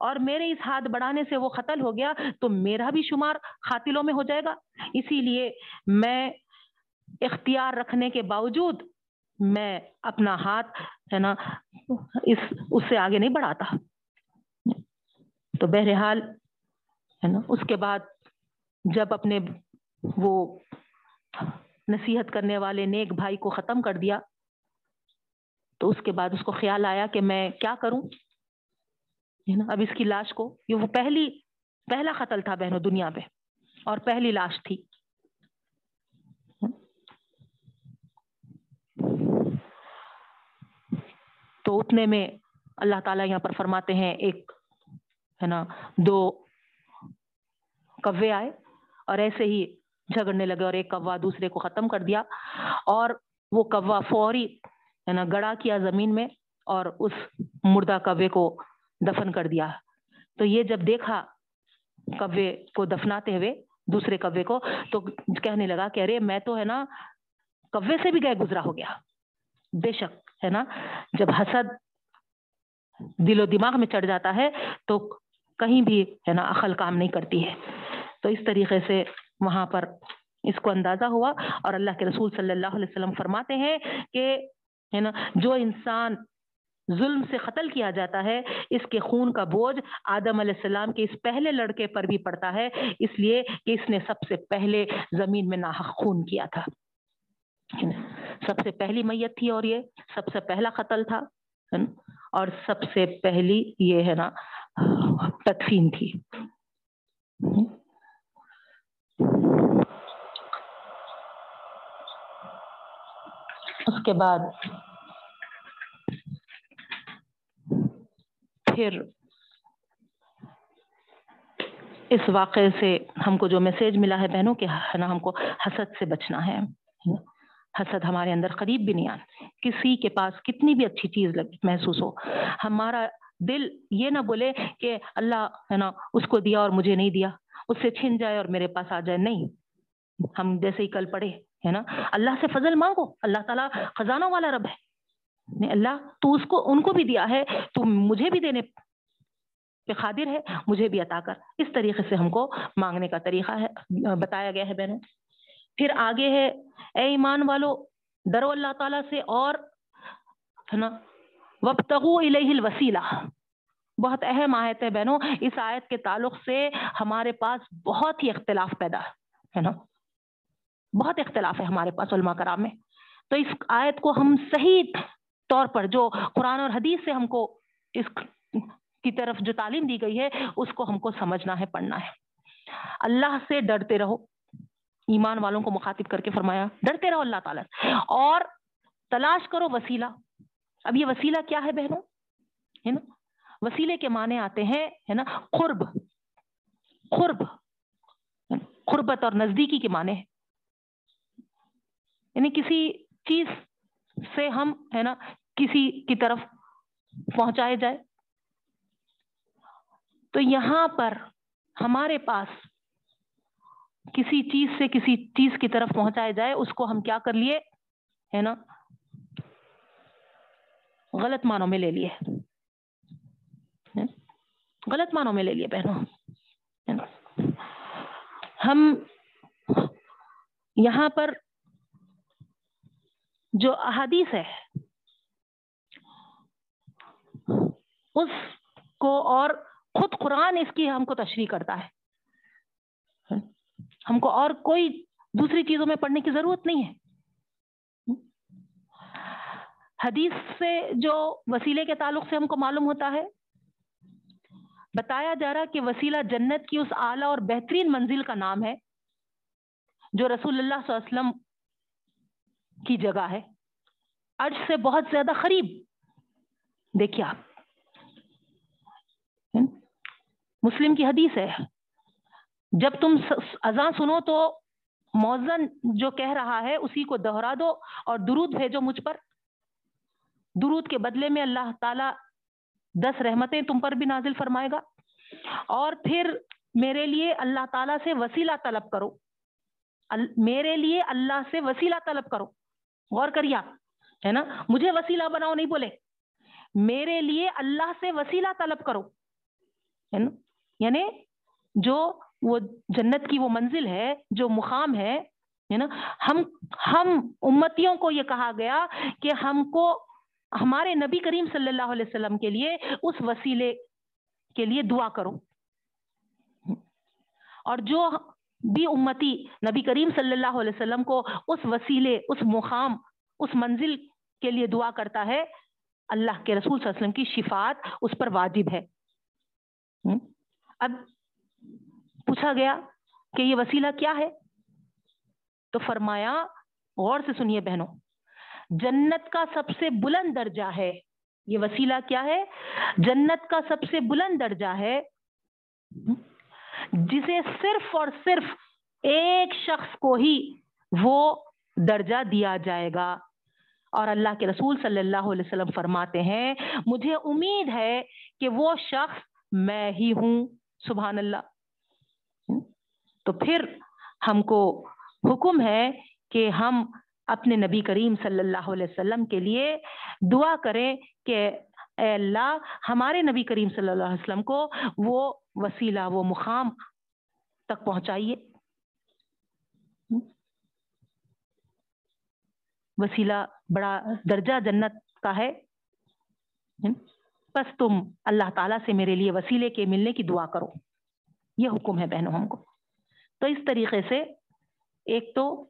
اور میرے اس ہاتھ بڑھانے سے وہ قتل ہو گیا تو میرا بھی شمار قاتلوں میں ہو جائے گا۔ اسی لیے میں اختیار رکھنے کے باوجود میں اپنا ہاتھ، ہے نا، اس اس سے آگے نہیں بڑھاتا۔ تو بہرحال، ہے نا، اس کے بعد جب اپنے وہ نصیحت کرنے والے نیک بھائی کو ختم کر دیا تو اس کے بعد اس کو خیال آیا کہ میں کیا کروں؟ اب اس کی لاش کو، یہ وہ پہلی، پہلا قتل تھا بہنوں دنیا پہ اور پہلی لاش تھی۔ تو اتنے میں اللہ تعالیٰ یہاں پر فرماتے ہیں، ایک، ہے نا، دو کوے آئے اور ایسے ہی جھگڑنے لگے اور ایک کوا دوسرے کو ختم کر دیا اور وہ کوا فوری، ہے نا، گڑا کیا زمین میں اور اس مردہ کوے کو دفن کر دیا۔ تو یہ جب دیکھا کوے کو دفناتے ہوئے دوسرے کوے کو، تو کہنے لگا کہ ارے، میں تو، ہے نا، کوے سے بھی گئے گزرا ہو گیا۔ بے شک، ہے نا، جب حسد دل و دماغ میں چڑھ جاتا ہے تو کہیں بھی، ہے نا، عقل کام نہیں کرتی ہے۔ تو اس طریقے سے وہاں پر اس کو اندازہ ہوا اور اللہ کے رسول صلی اللہ علیہ وسلم فرماتے ہیں کہ، ہے نا، جو انسان ظلم سے قتل کیا جاتا ہے، اس کے خون کا بوجھ آدم علیہ السلام کے اس پہلے لڑکے پر بھی پڑتا ہے، اس لیے کہ اس نے سب سے پہلے زمین میں ناحق خون کیا تھا۔ سب سے پہلی میت تھی اور یہ سب سے پہلا قتل تھا۔ اور سب سے پہلی یہ، ہے نا، تدفین تھی۔ اس کے بعد پھر اس واقعے سے ہم کو جو میسیج ملا ہے بہنوں کہ ہے نا ہم کو حسد سے بچنا ہے حسد ہمارے اندر قریب بھی نہیں آنا کسی کے پاس کتنی بھی اچھی چیز محسوس ہو، ہمارا دل یہ نہ بولے کہ اللہ ہے نا اس کو دیا اور مجھے نہیں دیا، اس سے چھن جائے اور میرے پاس آ جائے۔ نہیں، ہم جیسے ہی کل پڑھے ہے نا؟ اللہ سے فضل مانگو، اللہ تعالیٰ خزانہ والا رب ہے۔ اللہ تو اس کو، ان کو بھی دیا ہے، تو مجھے بھی دینے پہ قادر ہے، مجھے بھی عطا کر۔ اس طریقے سے ہم کو مانگنے کا طریقہ ہے، بتایا گیا ہے بہنوں۔ پھر آگے ہے، اے ایمان والو، ڈرو اللہ تعالیٰ سے اور، ہے نا؟ وبتغو الیہ الوسیلہ بہت اہم آیت ہے بہنوں، اس آیت کے تعلق سے ہمارے پاس بہت ہی اختلاف پیدا ہے نا؟ بہت اختلاف ہے ہمارے پاس علماء کرام میں۔ تو اس آیت کو ہم صحیح طور پر جو قرآن اور حدیث سے ہم کو اس کی طرف جو تعلیم دی گئی ہے، اس کو ہم کو سمجھنا ہے، پڑھنا ہے۔ اللہ سے ڈرتے رہو۔ ایمان والوں کو مخاطب کر کے فرمایا، ڈرتے رہو اللہ تعالیٰ اور تلاش کرو وسیلہ۔ اب یہ وسیلہ کیا ہے بہنوں؟ ہے نا؟ وسیلے کے معنی آتے ہیں، ہے نا؟ قرب۔ قرب۔ قربت اور نزدیکی کے معنی ہے یعنی کسی چیز سے ہم، ہے نا، کسی کی طرف پہنچائے جائے۔ تو یہاں پر ہمارے پاس کسی چیز سے کسی چیز کی طرف پہنچائے جائے، اس کو ہم کیا کر لیے، ہے نا، غلط معنوں میں لے لیے۔ غلط معنوں میں لے لیے بہنوں۔ ہم یہاں پر جو احادیث ہے، اس کو اور خود قرآن اس کی ہم کو تشریح کرتا ہے۔ ہم کو اور کوئی دوسری چیزوں میں پڑھنے کی ضرورت نہیں ہے۔ حدیث سے جو وسیلے کے تعلق سے ہم کو معلوم ہوتا ہے، بتایا جا رہا کہ وسیلہ جنت کی اس اعلیٰ اور بہترین منزل کا نام ہے، جو رسول اللہ صلی اللہ علیہ وسلم کی جگہ ہے؟ عرش سے بہت زیادہ قریب۔ دیکھیے آپ۔ مسلم کی حدیث ہے۔ جب تم اذان سنو تو موزن جو کہہ رہا ہے، اسی کو دہرا دو اور درود بھیجو مجھ پر۔ درود کے بدلے میں اللہ تعالی دس رحمتیں تم پر بھی نازل فرمائے گا۔ اور پھر میرے لیے اللہ تعالیٰ سے وسیلہ طلب کرو۔ میرے لیے اللہ سے وسیلہ طلب کرو۔ غور کریے آپ، ہے نا؟ مجھے وسیلہ بناؤ، نہیں بولے۔ میرے لیے اللہ سے وسیلہ طلب کرو، ہے نا؟ یعنی جو وہ جنت کی وہ منزل ہے، جو مقام ہے نا؟ ہم ہم امتیوں کو یہ کہا گیا کہ ہم کو ہمارے نبی کریم صلی اللہ علیہ وسلم کے لیے اس وسیلے کے لیے دعا کرو۔ اور جو بھی امتی نبی کریم صلی اللہ علیہ وسلم کو اس وسیلے، اس مقام، اس منزل کے لیے دعا کرتا ہے۔ اللہ کے رسول صلی اللہ علیہ وسلم کی شفاعت اس پر واجب ہے۔ اب پوچھا گیا کہ یہ وسیلہ کیا ہے؟ تو فرمایا، غور سے سنیے بہنوں، جنت کا سب سے بلند درجہ ہے۔ یہ وسیلہ کیا ہے؟ جنت کا سب سے بلند درجہ ہے۔ جسے صرف اور صرف ایک شخص کو ہی وہ درجہ دیا جائے گا۔ اور اللہ کے رسول صلی اللہ علیہ وسلم فرماتے ہیں، مجھے امید ہے کہ وہ شخص میں ہی ہوں۔ سبحان اللہ۔ تو پھر ہم کو حکم ہے کہ ہم اپنے نبی کریم صلی اللہ علیہ وسلم کے لیے دعا کریں کہ اے اللہ، ہمارے نبی کریم صلی اللہ علیہ وسلم کو وہ وسیلہ، وہ مقام تک پہنچائیے۔ وسیلہ بڑا درجہ جنت کا ہے۔ بس تم اللہ تعالیٰ سے میرے لیے وسیلے کے ملنے کی دعا کرو۔ یہ حکم ہے بہنوں ہم کو۔ تو اس طریقے سے ایک تو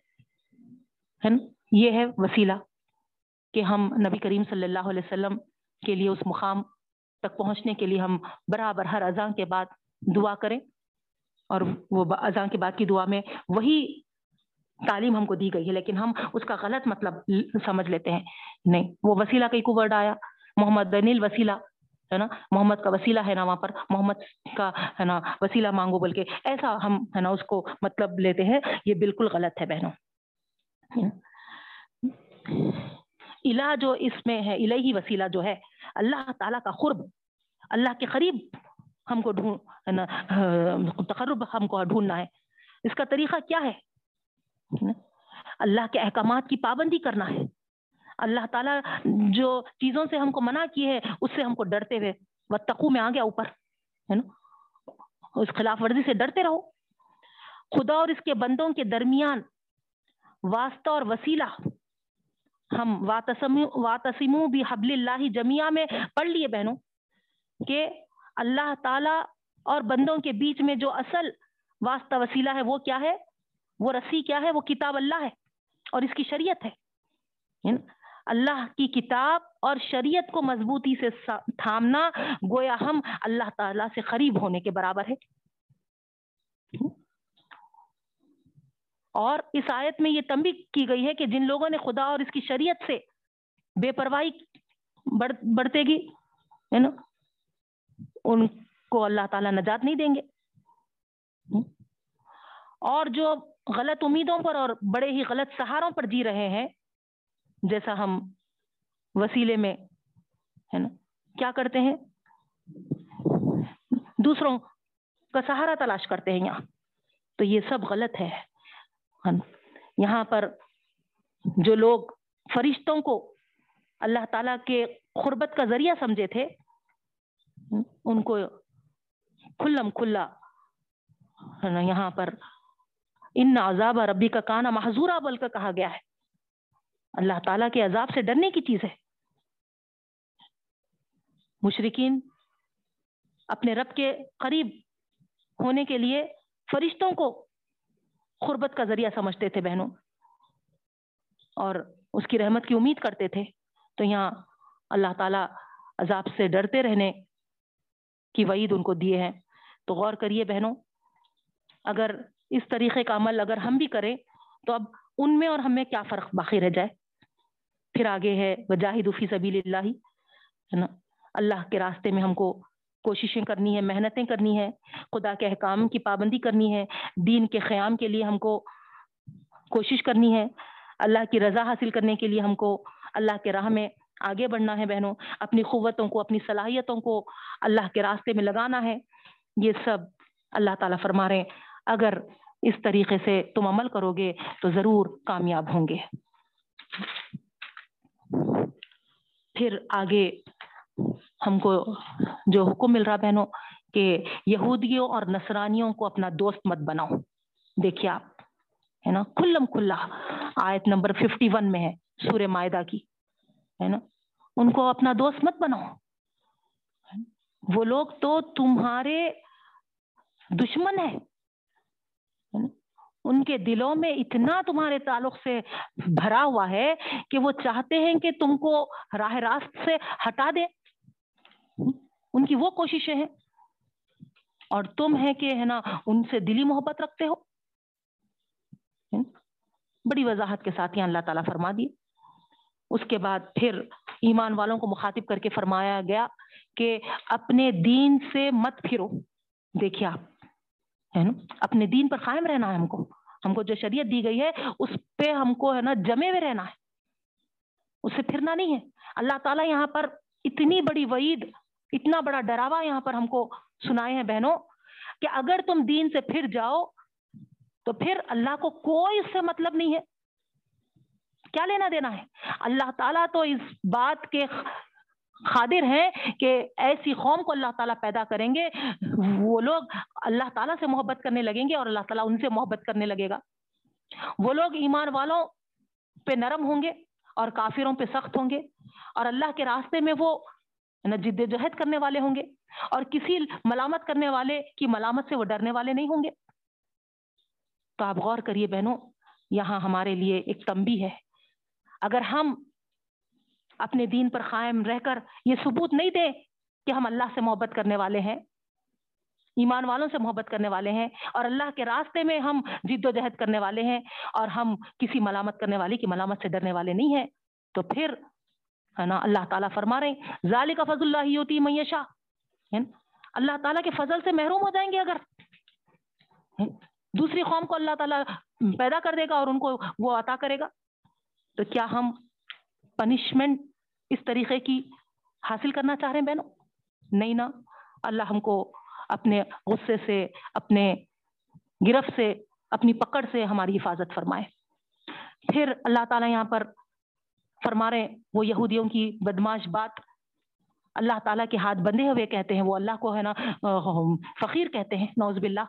ہے یہ ہے وسیلہ کہ ہم نبی کریم صلی اللہ علیہ وسلم کے لیے اس مقام تک پہنچنے کے لیے ہم برابر ہر اذان کے بعد دعا کریں اور وہ اذان کے بعد کی دعا میں وہی تعلیم ہم کو دی گئی ہے لیکن ہم اس کا غلط مطلب سمجھ لیتے ہیں۔ نہیں وہ وسیلہ کا ایک ورڈ آیا۔ محمد دنیل وسیلہ ہے نا؟ محمد کا وسیلہ ہے نا وہاں پر؟ محمد کا ہے نا وسیلہ مانگو بول کے ایسا ہم ہے نا اس کو مطلب لیتے ہیں۔ یہ بالکل غلط ہے بہنوں۔ الہ جو اس میں ہے الہی وسیلہ جو ہے، اللہ تعالیٰ کا قرب، اللہ کے قریب ہم کو ڈھونڈ تقرب ہم کو ڈھونڈنا ہے۔ اس کا طریقہ کیا ہے؟ اللہ کے احکامات کی پابندی کرنا ہے۔ اللہ تعالیٰ جو چیزوں سے ہم کو منع کی ہے اس سے ہم کو ڈرتے ہوئے وہ میں آ گیا اوپر، ہے نا۔ اس خلاف ورزی سے ڈرتے رہو۔ خدا اور اس کے بندوں کے درمیان واسطہ اور وسیلہ ہم واتسمو بھی حبل اللہ جمیا میں پڑھ لیے بہنوں کہ اللہ تعالی اور بندوں کے بیچ میں جو اصل واسطہ وسیلہ ہے وہ کیا ہے؟ وہ رسی کیا ہے؟ وہ کتاب اللہ ہے اور اس کی شریعت ہے۔ یعنی اللہ کی کتاب اور شریعت کو مضبوطی سے تھامنا گویا ہم اللہ تعالی سے قریب ہونے کے برابر ہے اور اس آیت میں یہ تنبی کی گئی ہے کہ جن لوگوں نے خدا اور اس کی شریعت سے بے پرواہی بڑھتے گی، ہے نا، ان کو اللہ تعالیٰ نجات نہیں دیں گے۔ اور جو غلط امیدوں پر اور بڑے ہی غلط سہاروں پر جی رہے ہیں، جیسا ہم وسیلے میں، ہے نا، کیا کرتے ہیں؟ دوسروں کا سہارا تلاش کرتے ہیں یہاں۔ تو یہ سب غلط ہے۔ یہاں پر جو لوگ فرشتوں کو اللہ تعالیٰ کے قربت کا ذریعہ سمجھے تھے، ان کو کھلم کھلا۔ یہاں پر ان عذاب ربی کا کانا محضورہ بل کا کہا گیا ہے۔ اللہ تعالیٰ کے عذاب سے ڈرنے کی چیز ہے۔ مشرقین اپنے رب کے قریب ہونے کے لیے فرشتوں کو قربت کا ذریعہ سمجھتے تھے بہنوں۔ اور اس کی رحمت کی امید کرتے تھے۔ تو یہاں اللہ تعالیٰ عذاب سے ڈرتے رہنے کی وعید ان کو دیے ہیں۔ تو غور کریے بہنوں، اگر اس طریقے کا عمل اگر ہم بھی کریں، تو اب ان میں اور ہم میں کیا فرق باقی رہ جائے؟ پھر آگے ہے وجاہد فی سبیل اللہ ہے نا؟ اللہ کے راستے میں ہم کو کوششیں کرنی ہے محنتیں کرنی ہے خدا کے احکام کی پابندی کرنی ہے دین کے قیام کے لیے ہم کو کوشش کرنی ہے۔ اللہ کی رضا حاصل کرنے کے لیے ہم کو اللہ کے راہ میں آگے بڑھنا ہے بہنوں۔ اپنی قوتوں کو، اپنی صلاحیتوں کو اللہ کے راستے میں لگانا ہے۔ یہ سب اللہ تعالیٰ فرما رہے ہیں۔ اگر اس طریقے سے تم عمل کرو گے تو ضرور کامیاب ہوں گے۔ پھر آگے ہم کو جو حکم مل رہا بہنوں کہ یہودیوں اور نصرانیوں کو اپنا دوست مت بناؤ۔ دیکھیے آپ، ہے نا؟ کھلم کھلا۔ آیت نمبر ففٹی ون میں ہے، سورہ معدہ کی۔ ہے نا؟ ان کو اپنا دوست مت بناؤ۔ وہ لوگ تو تمہارے دشمن ہے ان کے دلوں میں اتنا تمہارے تعلق سے بھرا ہوا ہے کہ وہ چاہتے ہیں کہ تم کو راہ راست سے ہٹا دے ان کی وہ کوششیں ہیں۔ اور تم ہے کہ ہے نا، ان سے دلی محبت رکھتے ہو۔ بڑی وضاحت کے ساتھ یہاں اللہ تعالیٰ فرما دی اس کے بعد پھر ایمان والوں کو مخاطب کر کے فرمایا گیا کہ اپنے دین سے مت پھرو۔ دیکھیے آپ، ہے نا، اپنے دین پر قائم رہنا ہے ہم کو۔ ہم کو جو شریعت دی گئی ہے، اس پہ ہم کو ہے نا جمے ہوئے رہنا ہے۔ اس سے پھرنا نہیں ہے۔ اللہ تعالیٰ یہاں پر اتنی بڑی وعید اتنا بڑا ڈراوا یہاں پر ہم کو سنائے ہیں بہنوں کہ اگر تم دین سے پھر جاؤ تو پھر اللہ کو کوئی اس سے مطلب نہیں ہے۔ کیا لینا دینا ہے؟ اللہ تعالیٰ تو اس بات کے خادر ہیں کہ ایسی قوم کو اللہ تعالیٰ پیدا کریں گے، وہ لوگ اللہ تعالیٰ سے محبت کرنے لگیں گے اور اللہ تعالیٰ ان سے محبت کرنے لگے گا۔ وہ لوگ ایمان والوں پہ نرم ہوں گے اور کافروں پہ سخت ہوں گے اور اللہ کے راستے میں وہ جد جہد کرنے والے ہوں گے اور کسی ملامت کرنے والے کی ملامت سے وہ ڈرنے والے نہیں ہوں گے۔ تو آپ غور کریے بہنوں، یہاں ہمارے لیے ایک تمبی ہے۔ اگر ہم اپنے دین پر قائم رہ کر یہ ثبوت نہیں دیں کہ ہم اللہ سے محبت کرنے والے ہیں، ایمان والوں سے محبت کرنے والے ہیں، اور اللہ کے راستے میں ہم جد و جہد کرنے والے ہیں اور ہم کسی ملامت کرنے والے کی ملامت سے ڈرنے والے نہیں ہیں، تو پھر ہے نا؟ اللہ تعالیٰ فرما رہے ہیں ظال کا فضل اللہ ہوتی میشا اللہ تعالیٰ کے فضل سے محروم ہو جائیں گے اگر۔ دوسری قوم کو اللہ تعالیٰ پیدا کر دے گا اور ان کو وہ عطا کرے گا۔ تو کیا ہم پنشمنٹ اس طریقے کی حاصل کرنا چاہ رہے ہیں بہنوں؟ نہیں نا۔ اللہ ہم کو اپنے غصے سے، اپنے گرفت سے، اپنی پکڑ سے ہماری حفاظت فرمائے۔ پھر اللہ تعالیٰ یہاں پر فرما رہے وہ یہودیوں کی بدماش بات اللہ تعالیٰ کے ہاتھ بندے ہوئے کہتے ہیں، وہ اللہ کو ہے نا، فقیر کہتے ہیں نوز باللہ۔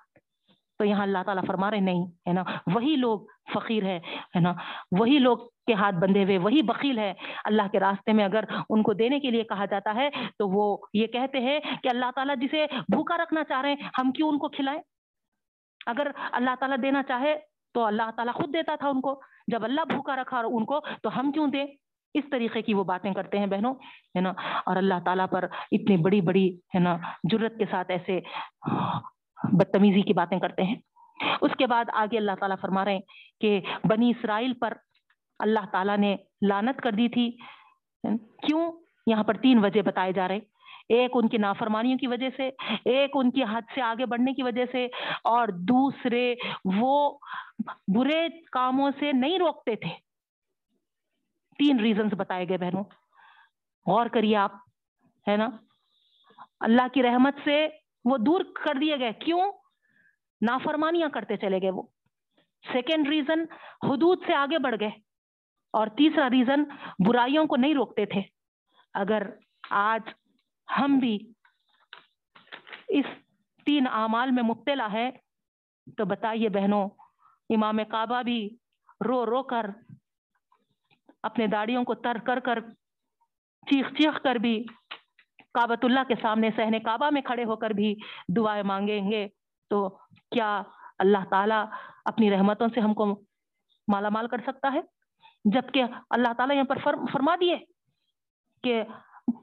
تو یہاں اللہ تعالیٰ فرما رہے نہیں، ہے نا، وہی لوگ فقیر ہے ہے نا، وہی لوگ کے ہاتھ بندے ہوئے، وہی بخیل ہے اللہ کے راستے میں اگر ان کو دینے کے لیے کہا جاتا ہے، تو وہ یہ کہتے ہیں کہ اللہ تعالیٰ جسے بھوکا رکھنا چاہ رہے ہیں، ہم کیوں ان کو کھلائیں؟ اگر اللہ تعالیٰ دینا چاہے تو اللہ تعالیٰ خود دیتا تھا ان کو۔ جب اللہ بھوکا رکھا ان کو، تو ہم کیوں دیں؟ اس طریقے کی وہ باتیں کرتے ہیں بہنوں، ہے نا؟ اور اللہ تعالیٰ پر اتنی بڑی بڑی، ہے نا جرت کے ساتھ ایسے بدتمیزی کی باتیں کرتے ہیں۔ اس کے بعد آگے اللہ تعالیٰ فرما رہے ہیں کہ بنی اسرائیل پر اللہ تعالیٰ نے لانت کر دی تھی۔ کیوں؟ یہاں پر تین وجہ بتائے جا رہے ایک ان کی نافرمانیوں کی وجہ سے، ایک ان کی حد سے آگے بڑھنے کی وجہ سے، اور دوسرے وہ برے کاموں سے نہیں روکتے تھے۔ تین ریزنز بتائے گئے بہنوں۔ غور کریے آپ، ہے نا؟ اللہ کی رحمت سے وہ دور کر دیے گئے۔ کیوں؟ نافرمانیاں کرتے چلے گئے وہ۔ سیکنڈ ریزن حدود سے آگے بڑھ گئے۔ اور تیسرا ریزن برائیوں کو نہیں روکتے تھے۔ اگر آج ہم بھی اس تین اعمال میں مبتلا ہے تو بتائیے بہنوں، امام کعبہ بھی رو رو کر اپنے داڑیوں کو تر کر کر چیخ چیخ کر بھی کابت اللہ کے سامنے سہنے کعبہ میں کھڑے ہو کر بھی دعائیں مانگیں گے۔ تو کیا اللہ تعالیٰ اپنی رحمتوں سے ہم کو مالا مال کر سکتا ہے؟ جبکہ اللہ تعالیٰ یہاں پر فرما دیے کہ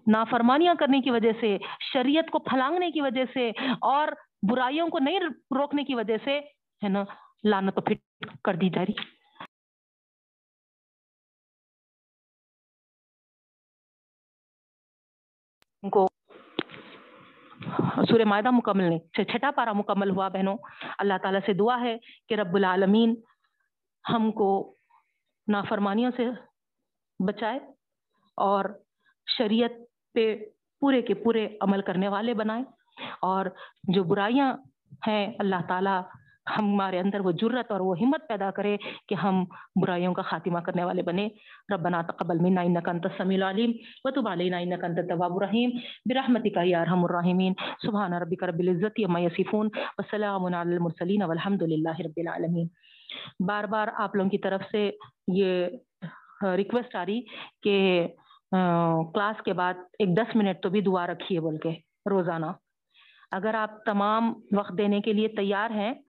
نافرمانیاں کرنے کی وجہ سے، شریعت کو پھلانگنے کی وجہ سے اور برائیوں کو نہیں روکنے کی وجہ سے، ہے نا لانت تو پھر کر دی جا رہی۔ کو سورہ معدہ مکمل نہیں چھٹا پارا مکمل ہوا بہنوں اللہ تعالیٰ سے دعا ہے کہ رب العالمین ہم کو نافرمانیوں سے بچائے اور شریعت پہ پورے کے پورے عمل کرنے والے بنائے اور جو برائیاں ہیں اللہ تعالیٰ ہمارے اندر وہ جرت اور وہ ہمت پیدا کرے کہ ہم برائیوں کا خاتمہ کرنے والے بنے۔ ربنا تقبل منا انك انت السميع العليم وتب علينا انك انت التواب الرحيم برحمتك يا ارحم الراحمين سبحان ربك رب العزه عما يصفون والسلام على المرسلين والحمد لله رب العالمين بار بار آپ لوگوں کی طرف سے یہ ریکویسٹ آ رہی کہ کلاس کے بعد ایک دس منٹ تو بھی دعا رکھیے بول کے، روزانہ۔ اگر آپ تمام وقت دینے کے لیے تیار ہیں